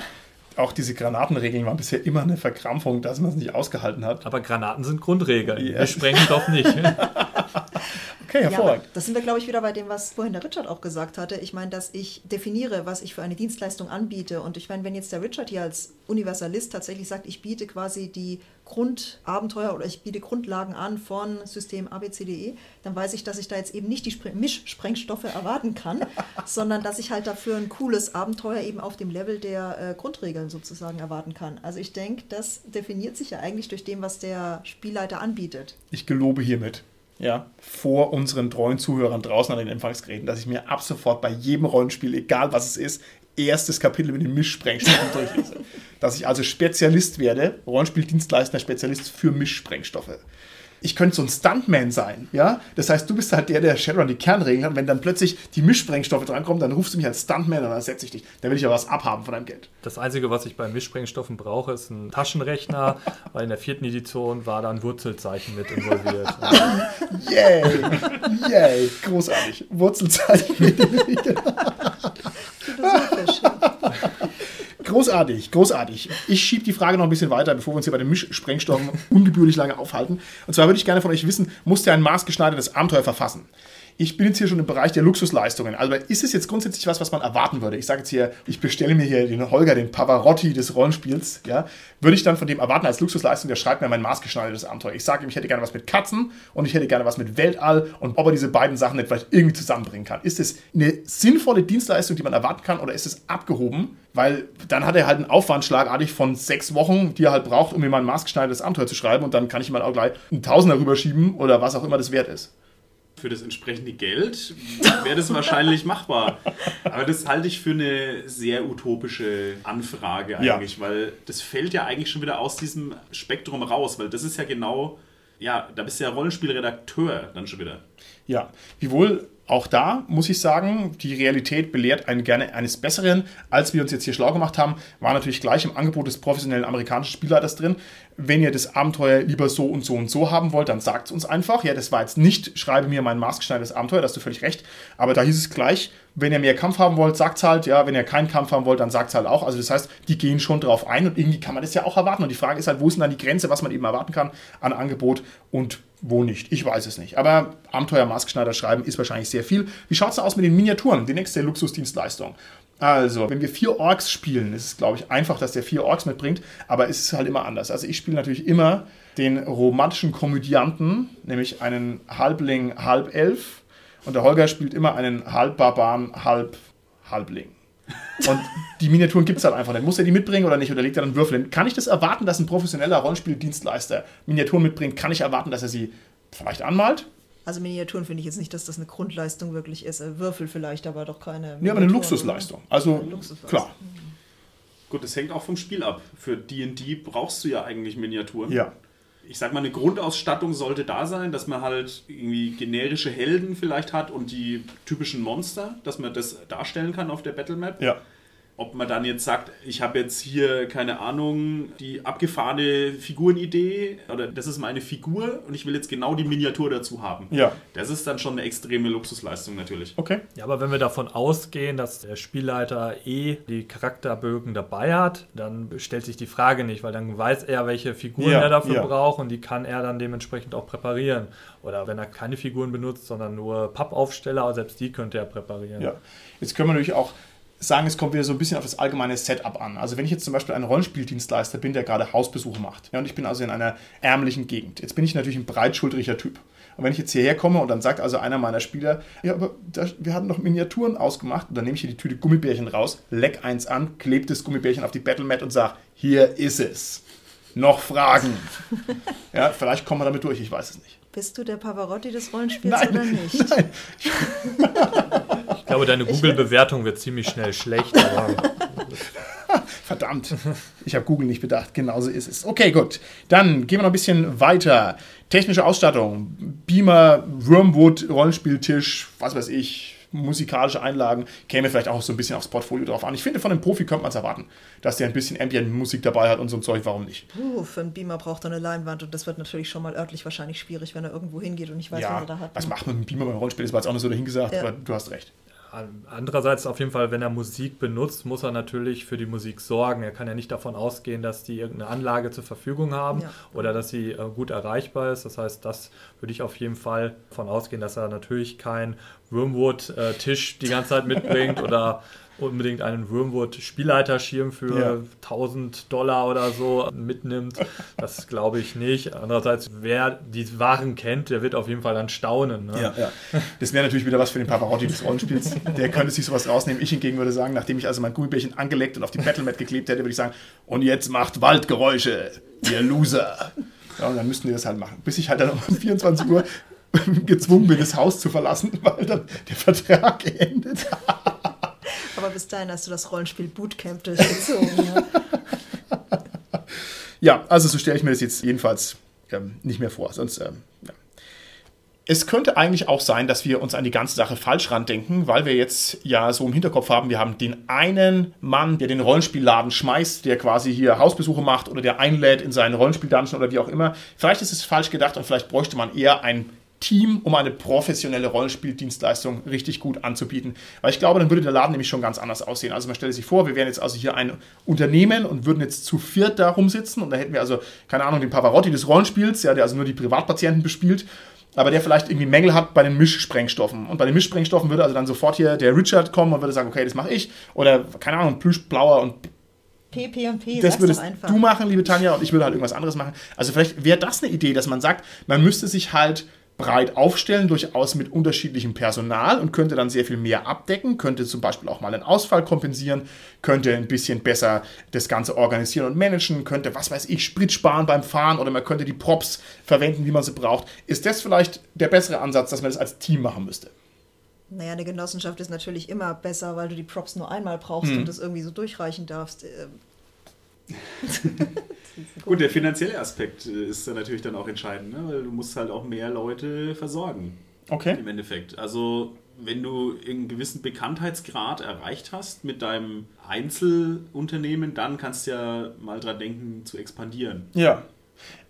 Auch diese Granatenregeln waren bisher immer eine Verkrampfung, dass man es nicht ausgehalten hat. Aber Granaten sind Grundregeln. Ja. Wir sprengen doch nicht. Okay, Ja, hervorragend. aber das sind wir, glaube ich, wieder bei dem, was vorhin der Richard auch gesagt hatte. Ich meine, dass ich definiere, was ich für eine Dienstleistung anbiete. Und ich meine, wenn jetzt der Richard hier als Universalist tatsächlich sagt, ich biete quasi die Grundabenteuer oder ich biete Grundlagen an von System ABCDE, dann weiß ich, dass ich da jetzt eben nicht die Spre- Mischsprengstoffe erwarten kann, sondern dass ich halt dafür ein cooles Abenteuer eben auf dem Level der äh, Grundregeln sozusagen erwarten kann. Also ich denke, das definiert sich ja eigentlich durch dem, was der Spielleiter anbietet. Ich gelobe hiermit, ja, vor unseren treuen Zuhörern draußen an den Empfangsgeräten, dass ich mir ab sofort bei jedem Rollenspiel, egal was es ist, erstes Kapitel mit den Mischsprengstoffen durchlese. Dass ich also Spezialist werde, Rollenspieldienstleister, Spezialist für Mischsprengstoffe. Ich könnte so ein Stuntman sein, ja? Das heißt, du bist halt der, der Shadowrun die Kernregeln hat. Und wenn dann plötzlich die Mischsprengstoffe drankommen, dann rufst du mich als Stuntman und dann setze ich dich. Dann will ich ja was abhaben von deinem Geld. Das Einzige, was ich bei Mischsprengstoffen brauche, ist ein Taschenrechner, weil in der vierten Edition war da ein Wurzelzeichen mit involviert. Yay! Yay! Großartig. Wurzelzeichen. Philosophisch. ja. Großartig, großartig. Ich schiebe die Frage noch ein bisschen weiter, bevor wir uns hier bei den Mischsprengstoffen ungebührlich lange aufhalten. Und zwar würde ich gerne von euch wissen, musst ihr ein maßgeschneidertes Abenteuer verfassen? Ich bin jetzt hier schon im Bereich der Luxusleistungen. Also ist es jetzt grundsätzlich was, was man erwarten würde? Ich sage jetzt hier, ich bestelle mir hier den Holger, den Pavarotti des Rollenspiels. Ja? Würde ich dann von dem erwarten als Luxusleistung, der schreibt mir mein maßgeschneidertes Abenteuer. Ich sage ihm, ich hätte gerne was mit Katzen und ich hätte gerne was mit Weltall und ob er diese beiden Sachen nicht vielleicht irgendwie zusammenbringen kann. Ist es eine sinnvolle Dienstleistung, die man erwarten kann oder ist es abgehoben? Weil dann hat er halt einen Aufwand schlagartig von sechs Wochen, die er halt braucht, um mir mal ein maßgeschneidertes Abenteuer zu schreiben und dann kann ich ihm halt auch gleich einen Tausender rüberschieben oder was auch immer das wert ist. Für das entsprechende Geld wäre das wahrscheinlich machbar. Aber das halte ich für eine sehr utopische Anfrage Ja. eigentlich, weil das fällt ja eigentlich schon wieder aus diesem Spektrum raus, weil das ist ja genau, ja, da bist du ja Rollenspielredakteur dann schon wieder. Ja, wiewohl auch da muss ich sagen, die Realität belehrt einen gerne eines Besseren. Als wir uns jetzt hier schlau gemacht haben, war natürlich gleich im Angebot des professionellen amerikanischen Spielleiters drin. Wenn ihr das Abenteuer lieber so und so und so haben wollt, dann sagt es uns einfach. Ja, das war jetzt nicht, schreibe mir mein maßgeschneidertes Abenteuer, da hast du völlig recht. Aber da hieß es gleich, wenn ihr mehr Kampf haben wollt, sagt es halt. Ja, wenn ihr keinen Kampf haben wollt, dann sagt es halt auch. Also das heißt, die gehen schon drauf ein und irgendwie kann man das ja auch erwarten. Und die Frage ist halt, wo ist denn dann die Grenze, was man eben erwarten kann an Angebot und wo nicht. Ich weiß es nicht. Aber Abenteuer Maßgeschneider schreiben ist wahrscheinlich sehr viel. Wie schaut es denn aus mit den Miniaturen? Die nächste Luxusdienstleistung. Also, wenn wir vier Orks spielen, ist es, glaube ich, einfach, dass der vier Orks mitbringt, aber es ist halt immer anders. Also ich spiele natürlich immer den romantischen Komödianten, nämlich einen Halbling, Halbelf. Und der Holger spielt immer einen Halbbarbaren, Halb, Halbling. Und die Miniaturen gibt es halt einfach nicht. Muss er die mitbringen oder nicht? Oder legt er dann Würfel hin? Kann ich das erwarten, dass ein professioneller Rollenspieldienstleister Miniaturen mitbringt? Kann ich erwarten, dass er sie vielleicht anmalt? Also Miniaturen finde ich jetzt nicht, dass das eine Grundleistung wirklich ist. Äh, Würfel vielleicht, aber doch keine. Ja, aber eine Miniaturen, Luxusleistung. Also, Eine Luxusleistung. klar. Gut, das hängt auch vom Spiel ab. Für D&D brauchst du ja eigentlich Miniaturen. Ja. Ich sag mal, eine Grundausstattung sollte da sein, dass man halt irgendwie generische Helden vielleicht hat und die typischen Monster, dass man das darstellen kann auf der Battlemap. Ja. Ob man dann jetzt sagt, ich habe jetzt hier, keine Ahnung, die abgefahrene Figurenidee oder das ist meine Figur und ich will jetzt genau die Miniatur dazu haben. Ja. Das ist dann schon eine extreme Luxusleistung natürlich. Okay. Ja, aber wenn wir davon ausgehen, dass der Spielleiter eh die Charakterbögen dabei hat, dann stellt sich die Frage nicht, weil dann weiß er, welche Figuren Ja, er dafür ja. braucht und die kann er dann dementsprechend auch präparieren. Oder wenn er keine Figuren benutzt, sondern nur Pappaufsteller, selbst die könnte er präparieren. Ja. Jetzt können wir natürlich auch sagen, es kommt wieder so ein bisschen auf das allgemeine Setup an. Also wenn ich jetzt zum Beispiel ein Rollenspieldienstleister bin, der gerade Hausbesuche macht, ja, und ich bin also in einer ärmlichen Gegend. Jetzt bin ich natürlich ein breitschultriger Typ. Und wenn ich jetzt hierher komme und dann sagt also einer meiner Spieler, ja, aber da, wir hatten doch Miniaturen ausgemacht, und dann nehme ich hier die Tüte Gummibärchen raus, leck eins an, klebe das Gummibärchen auf die Battlemat und sage, hier ist es. Noch Fragen? ja, vielleicht kommen wir damit durch, ich weiß es nicht. Bist du der Pavarotti des Rollenspiels oder nicht? nein. Ich glaube, deine Google-Bewertung wird ziemlich schnell schlecht, aber Verdammt, ich habe Google nicht bedacht. Genauso ist es. Okay, gut. Dann gehen wir noch ein bisschen weiter. Technische Ausstattung, Beamer, Wormwood, Rollenspieltisch, was weiß ich, musikalische Einlagen, käme vielleicht auch so ein bisschen aufs Portfolio drauf an. Ich finde, von einem Profi könnte man es erwarten, dass der ein bisschen Ambient-Musik dabei hat und so ein Zeug, warum nicht? Puh, für einen Beamer braucht er eine Leinwand und das wird natürlich schon mal örtlich wahrscheinlich schwierig, wenn er irgendwo hingeht und nicht weiß, was ja, er da hat. was macht man mit einem Beamer beim Rollenspiel? Das war jetzt auch nur so dahingesagt, Ja. aber du hast recht. Andererseits auf jeden Fall, wenn er Musik benutzt, muss er natürlich für die Musik sorgen. Er kann ja nicht davon ausgehen, dass die irgendeine Anlage zur Verfügung haben ja. oder dass sie äh, gut erreichbar ist. Das heißt, das würde ich auf jeden Fall davon ausgehen, dass er natürlich keinen Wormwood-Tisch die ganze Zeit mitbringt oder unbedingt einen Wormwood-Spielleiterschirm für ja. 1000 Dollar oder so mitnimmt. Das glaube ich nicht. Andererseits, wer die Waren kennt, der wird auf jeden Fall dann staunen. Ne? Ja, ja. Das wäre natürlich wieder was für den Pavarotti des Rollenspiels. Der könnte sich sowas rausnehmen. Ich hingegen würde sagen, nachdem ich also mein Gummibärchen angelegt und auf die Battlemat geklebt hätte, würde ich sagen, und jetzt macht Waldgeräusche, ihr Loser. Ja, und dann müssten die das halt machen. Bis ich halt dann um 24 Uhr gezwungen bin, das Haus zu verlassen, weil dann der Vertrag endet. Aber bis dahin hast du das Rollenspiel Bootcamp durchgezogen. ja. ja, also so stelle ich mir das jetzt jedenfalls ähm, nicht mehr vor. Sonst, ähm, ja. Es könnte eigentlich auch sein, dass wir uns an die ganze Sache falsch randenken, weil wir jetzt ja so im Hinterkopf haben, wir haben den einen Mann, der den Rollenspielladen schmeißt, der quasi hier Hausbesuche macht oder der einlädt in seinen Rollenspiel-Dungeon oder wie auch immer. Vielleicht ist es falsch gedacht und vielleicht bräuchte man eher ein Team, um eine professionelle Rollenspieldienstleistung richtig gut anzubieten. Weil ich glaube, dann würde der Laden nämlich schon ganz anders aussehen. Also man stelle sich vor, wir wären jetzt also hier ein Unternehmen und würden jetzt zu viert da rumsitzen und da hätten wir also, keine Ahnung, den Pavarotti des Rollenspiels, ja, der also nur die Privatpatienten bespielt, aber der vielleicht irgendwie Mängel hat bei den Mischsprengstoffen. Und bei den Mischsprengstoffen würde also dann sofort hier der Richard kommen und würde sagen, okay, das mache ich. Oder, keine Ahnung, Plüschblauer und PP und P, das würdest du machen, liebe Tanja, und ich würde halt irgendwas anderes machen. Also vielleicht wäre das eine Idee, dass man sagt, man müsste sich halt breit aufstellen, durchaus mit unterschiedlichem Personal und könnte dann sehr viel mehr abdecken, könnte zum Beispiel auch mal einen Ausfall kompensieren, könnte ein bisschen besser das Ganze organisieren und managen, könnte, was weiß ich, Sprit sparen beim Fahren oder man könnte die Props verwenden, wie man sie braucht. Ist das vielleicht der bessere Ansatz, dass man das als Team machen müsste? Naja, eine Genossenschaft ist natürlich immer besser, weil du die Props nur einmal brauchst hm. und das irgendwie so durchreichen darfst. Gut, der finanzielle Aspekt äh, ist dann natürlich dann auch entscheidend, ne? weil du musst halt auch mehr Leute versorgen. Okay. Im Endeffekt. Also wenn du einen gewissen Bekanntheitsgrad erreicht hast mit deinem Einzelunternehmen, dann kannst du ja mal dran denken zu expandieren. Ja.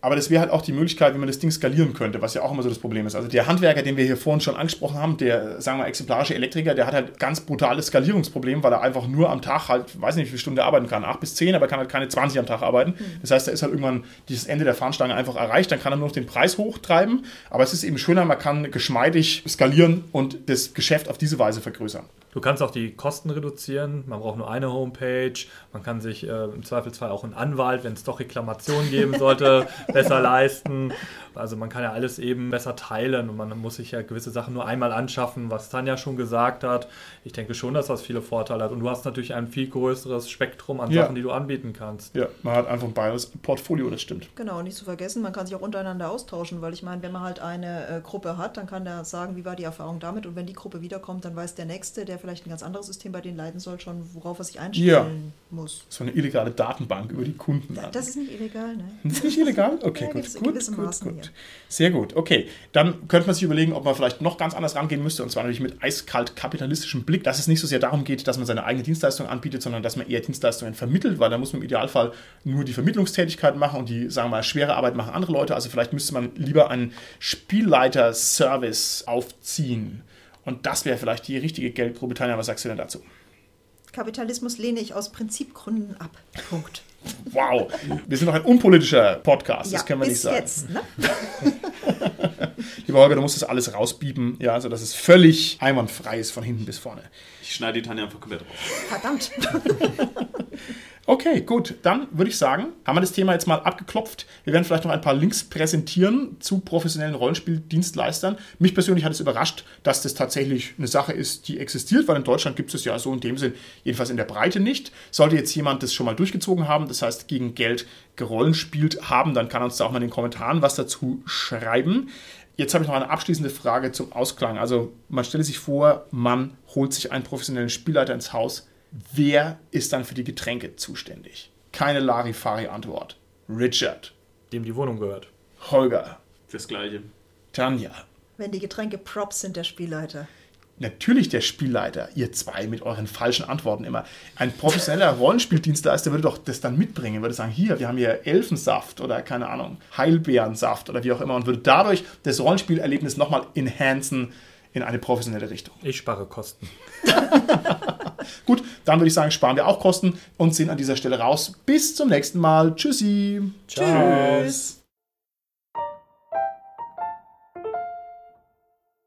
Aber das wäre halt auch die Möglichkeit, wie man das Ding skalieren könnte, was ja auch immer so das Problem ist. Also der Handwerker, den wir hier vorhin schon angesprochen haben, der, sagen wir, exemplarische Elektriker, der hat halt ganz brutales Skalierungsproblem, weil er einfach nur am Tag halt, weiß nicht, wie viele Stunden er arbeiten kann, 8 bis 10, aber er kann halt keine 20 am Tag arbeiten. Hm. Das heißt, da ist halt irgendwann dieses Ende der Fahnenstange einfach erreicht, dann kann er nur noch den Preis hochtreiben. Aber es ist eben schöner, man kann geschmeidig skalieren und das Geschäft auf diese Weise vergrößern. Du kannst auch die Kosten reduzieren. Man braucht nur eine Homepage. Man kann sich äh, im Zweifelsfall auch einen Anwalt, wenn es doch Reklamationen geben sollte, besser leisten. Also man kann ja alles eben besser teilen und man muss sich ja gewisse Sachen nur einmal anschaffen, was Tanja schon gesagt hat. Ich denke schon, dass das viele Vorteile hat. Und du hast natürlich ein viel größeres Spektrum an ja. Sachen, die du anbieten kannst. Ja, man hat einfach ein beides Portfolio, das stimmt. Genau, nicht zu vergessen, man kann sich auch untereinander austauschen, weil ich meine, wenn man halt eine äh, Gruppe hat, dann kann der sagen, wie war die Erfahrung damit und wenn die Gruppe wiederkommt, dann weiß der Nächste, der vielleicht ein ganz anderes System bei denen leiten soll, schon, worauf er sich einstellen ja. muss. So eine illegale Datenbank über die Kunden. Das ist nicht illegal, ne? Das ist nicht illegal? Okay, ja, gut, gut, gut, gut. Sehr gut. Gut, okay. Dann könnte man sich überlegen, ob man vielleicht noch ganz anders rangehen müsste, und zwar natürlich mit eiskalt kapitalistischem Blick, dass es nicht so sehr darum geht, dass man seine eigene Dienstleistung anbietet, sondern dass man eher Dienstleistungen vermittelt, weil da muss man im Idealfall nur die Vermittlungstätigkeit machen und die, sagen wir mal, schwere Arbeit machen andere Leute. Also vielleicht müsste man lieber einen Spielleiter-Service aufziehen. Und das wäre vielleicht die richtige Geldprobe. Tanja, was sagst du denn dazu? Kapitalismus lehne ich aus Prinzipgründen ab. Punkt. Wow, wir sind noch ein unpolitischer Podcast, ja, das können wir nicht sagen. Jetzt, ne? Lieber Holger, du musst das alles rausbieben, ja, also dass es völlig einwandfrei ist von hinten bis vorne. Ich schneide die Tanja einfach komplett raus. Verdammt. Okay, gut. Dann würde ich sagen, haben wir das Thema jetzt mal abgeklopft. Wir werden vielleicht noch ein paar Links präsentieren zu professionellen Rollenspieldienstleistern. Mich persönlich hat es überrascht, dass das tatsächlich eine Sache ist, die existiert, weil in Deutschland gibt es ja so in dem Sinn, jedenfalls in der Breite nicht. Sollte jetzt jemand das schon mal durchgezogen haben, das heißt gegen Geld gerollenspielt haben, dann kann uns da auch mal in den Kommentaren was dazu schreiben. Jetzt habe ich noch eine abschließende Frage zum Ausklang. Also man stelle sich vor, man holt sich einen professionellen Spielleiter ins Haus wer ist dann für die Getränke zuständig? Keine Larifari-Antwort. Richard. Dem die Wohnung gehört. Holger. Fürs Gleiche. Tanja. Wenn die Getränke Props sind, der Spielleiter. Natürlich der Spielleiter. Ihr zwei mit euren falschen Antworten immer. Ein professioneller Rollenspieldienstleister würde doch das dann mitbringen, würde sagen, hier, wir haben hier Elfensaft oder keine Ahnung, Heilbeerensaft oder wie auch immer und würde dadurch das Rollenspielerlebnis nochmal enhancen, in eine professionelle Richtung. Ich spare Kosten. Gut, dann würde ich sagen, sparen wir auch Kosten und sind an dieser Stelle raus. Bis zum nächsten Mal. Tschüssi. Ciao. Tschüss.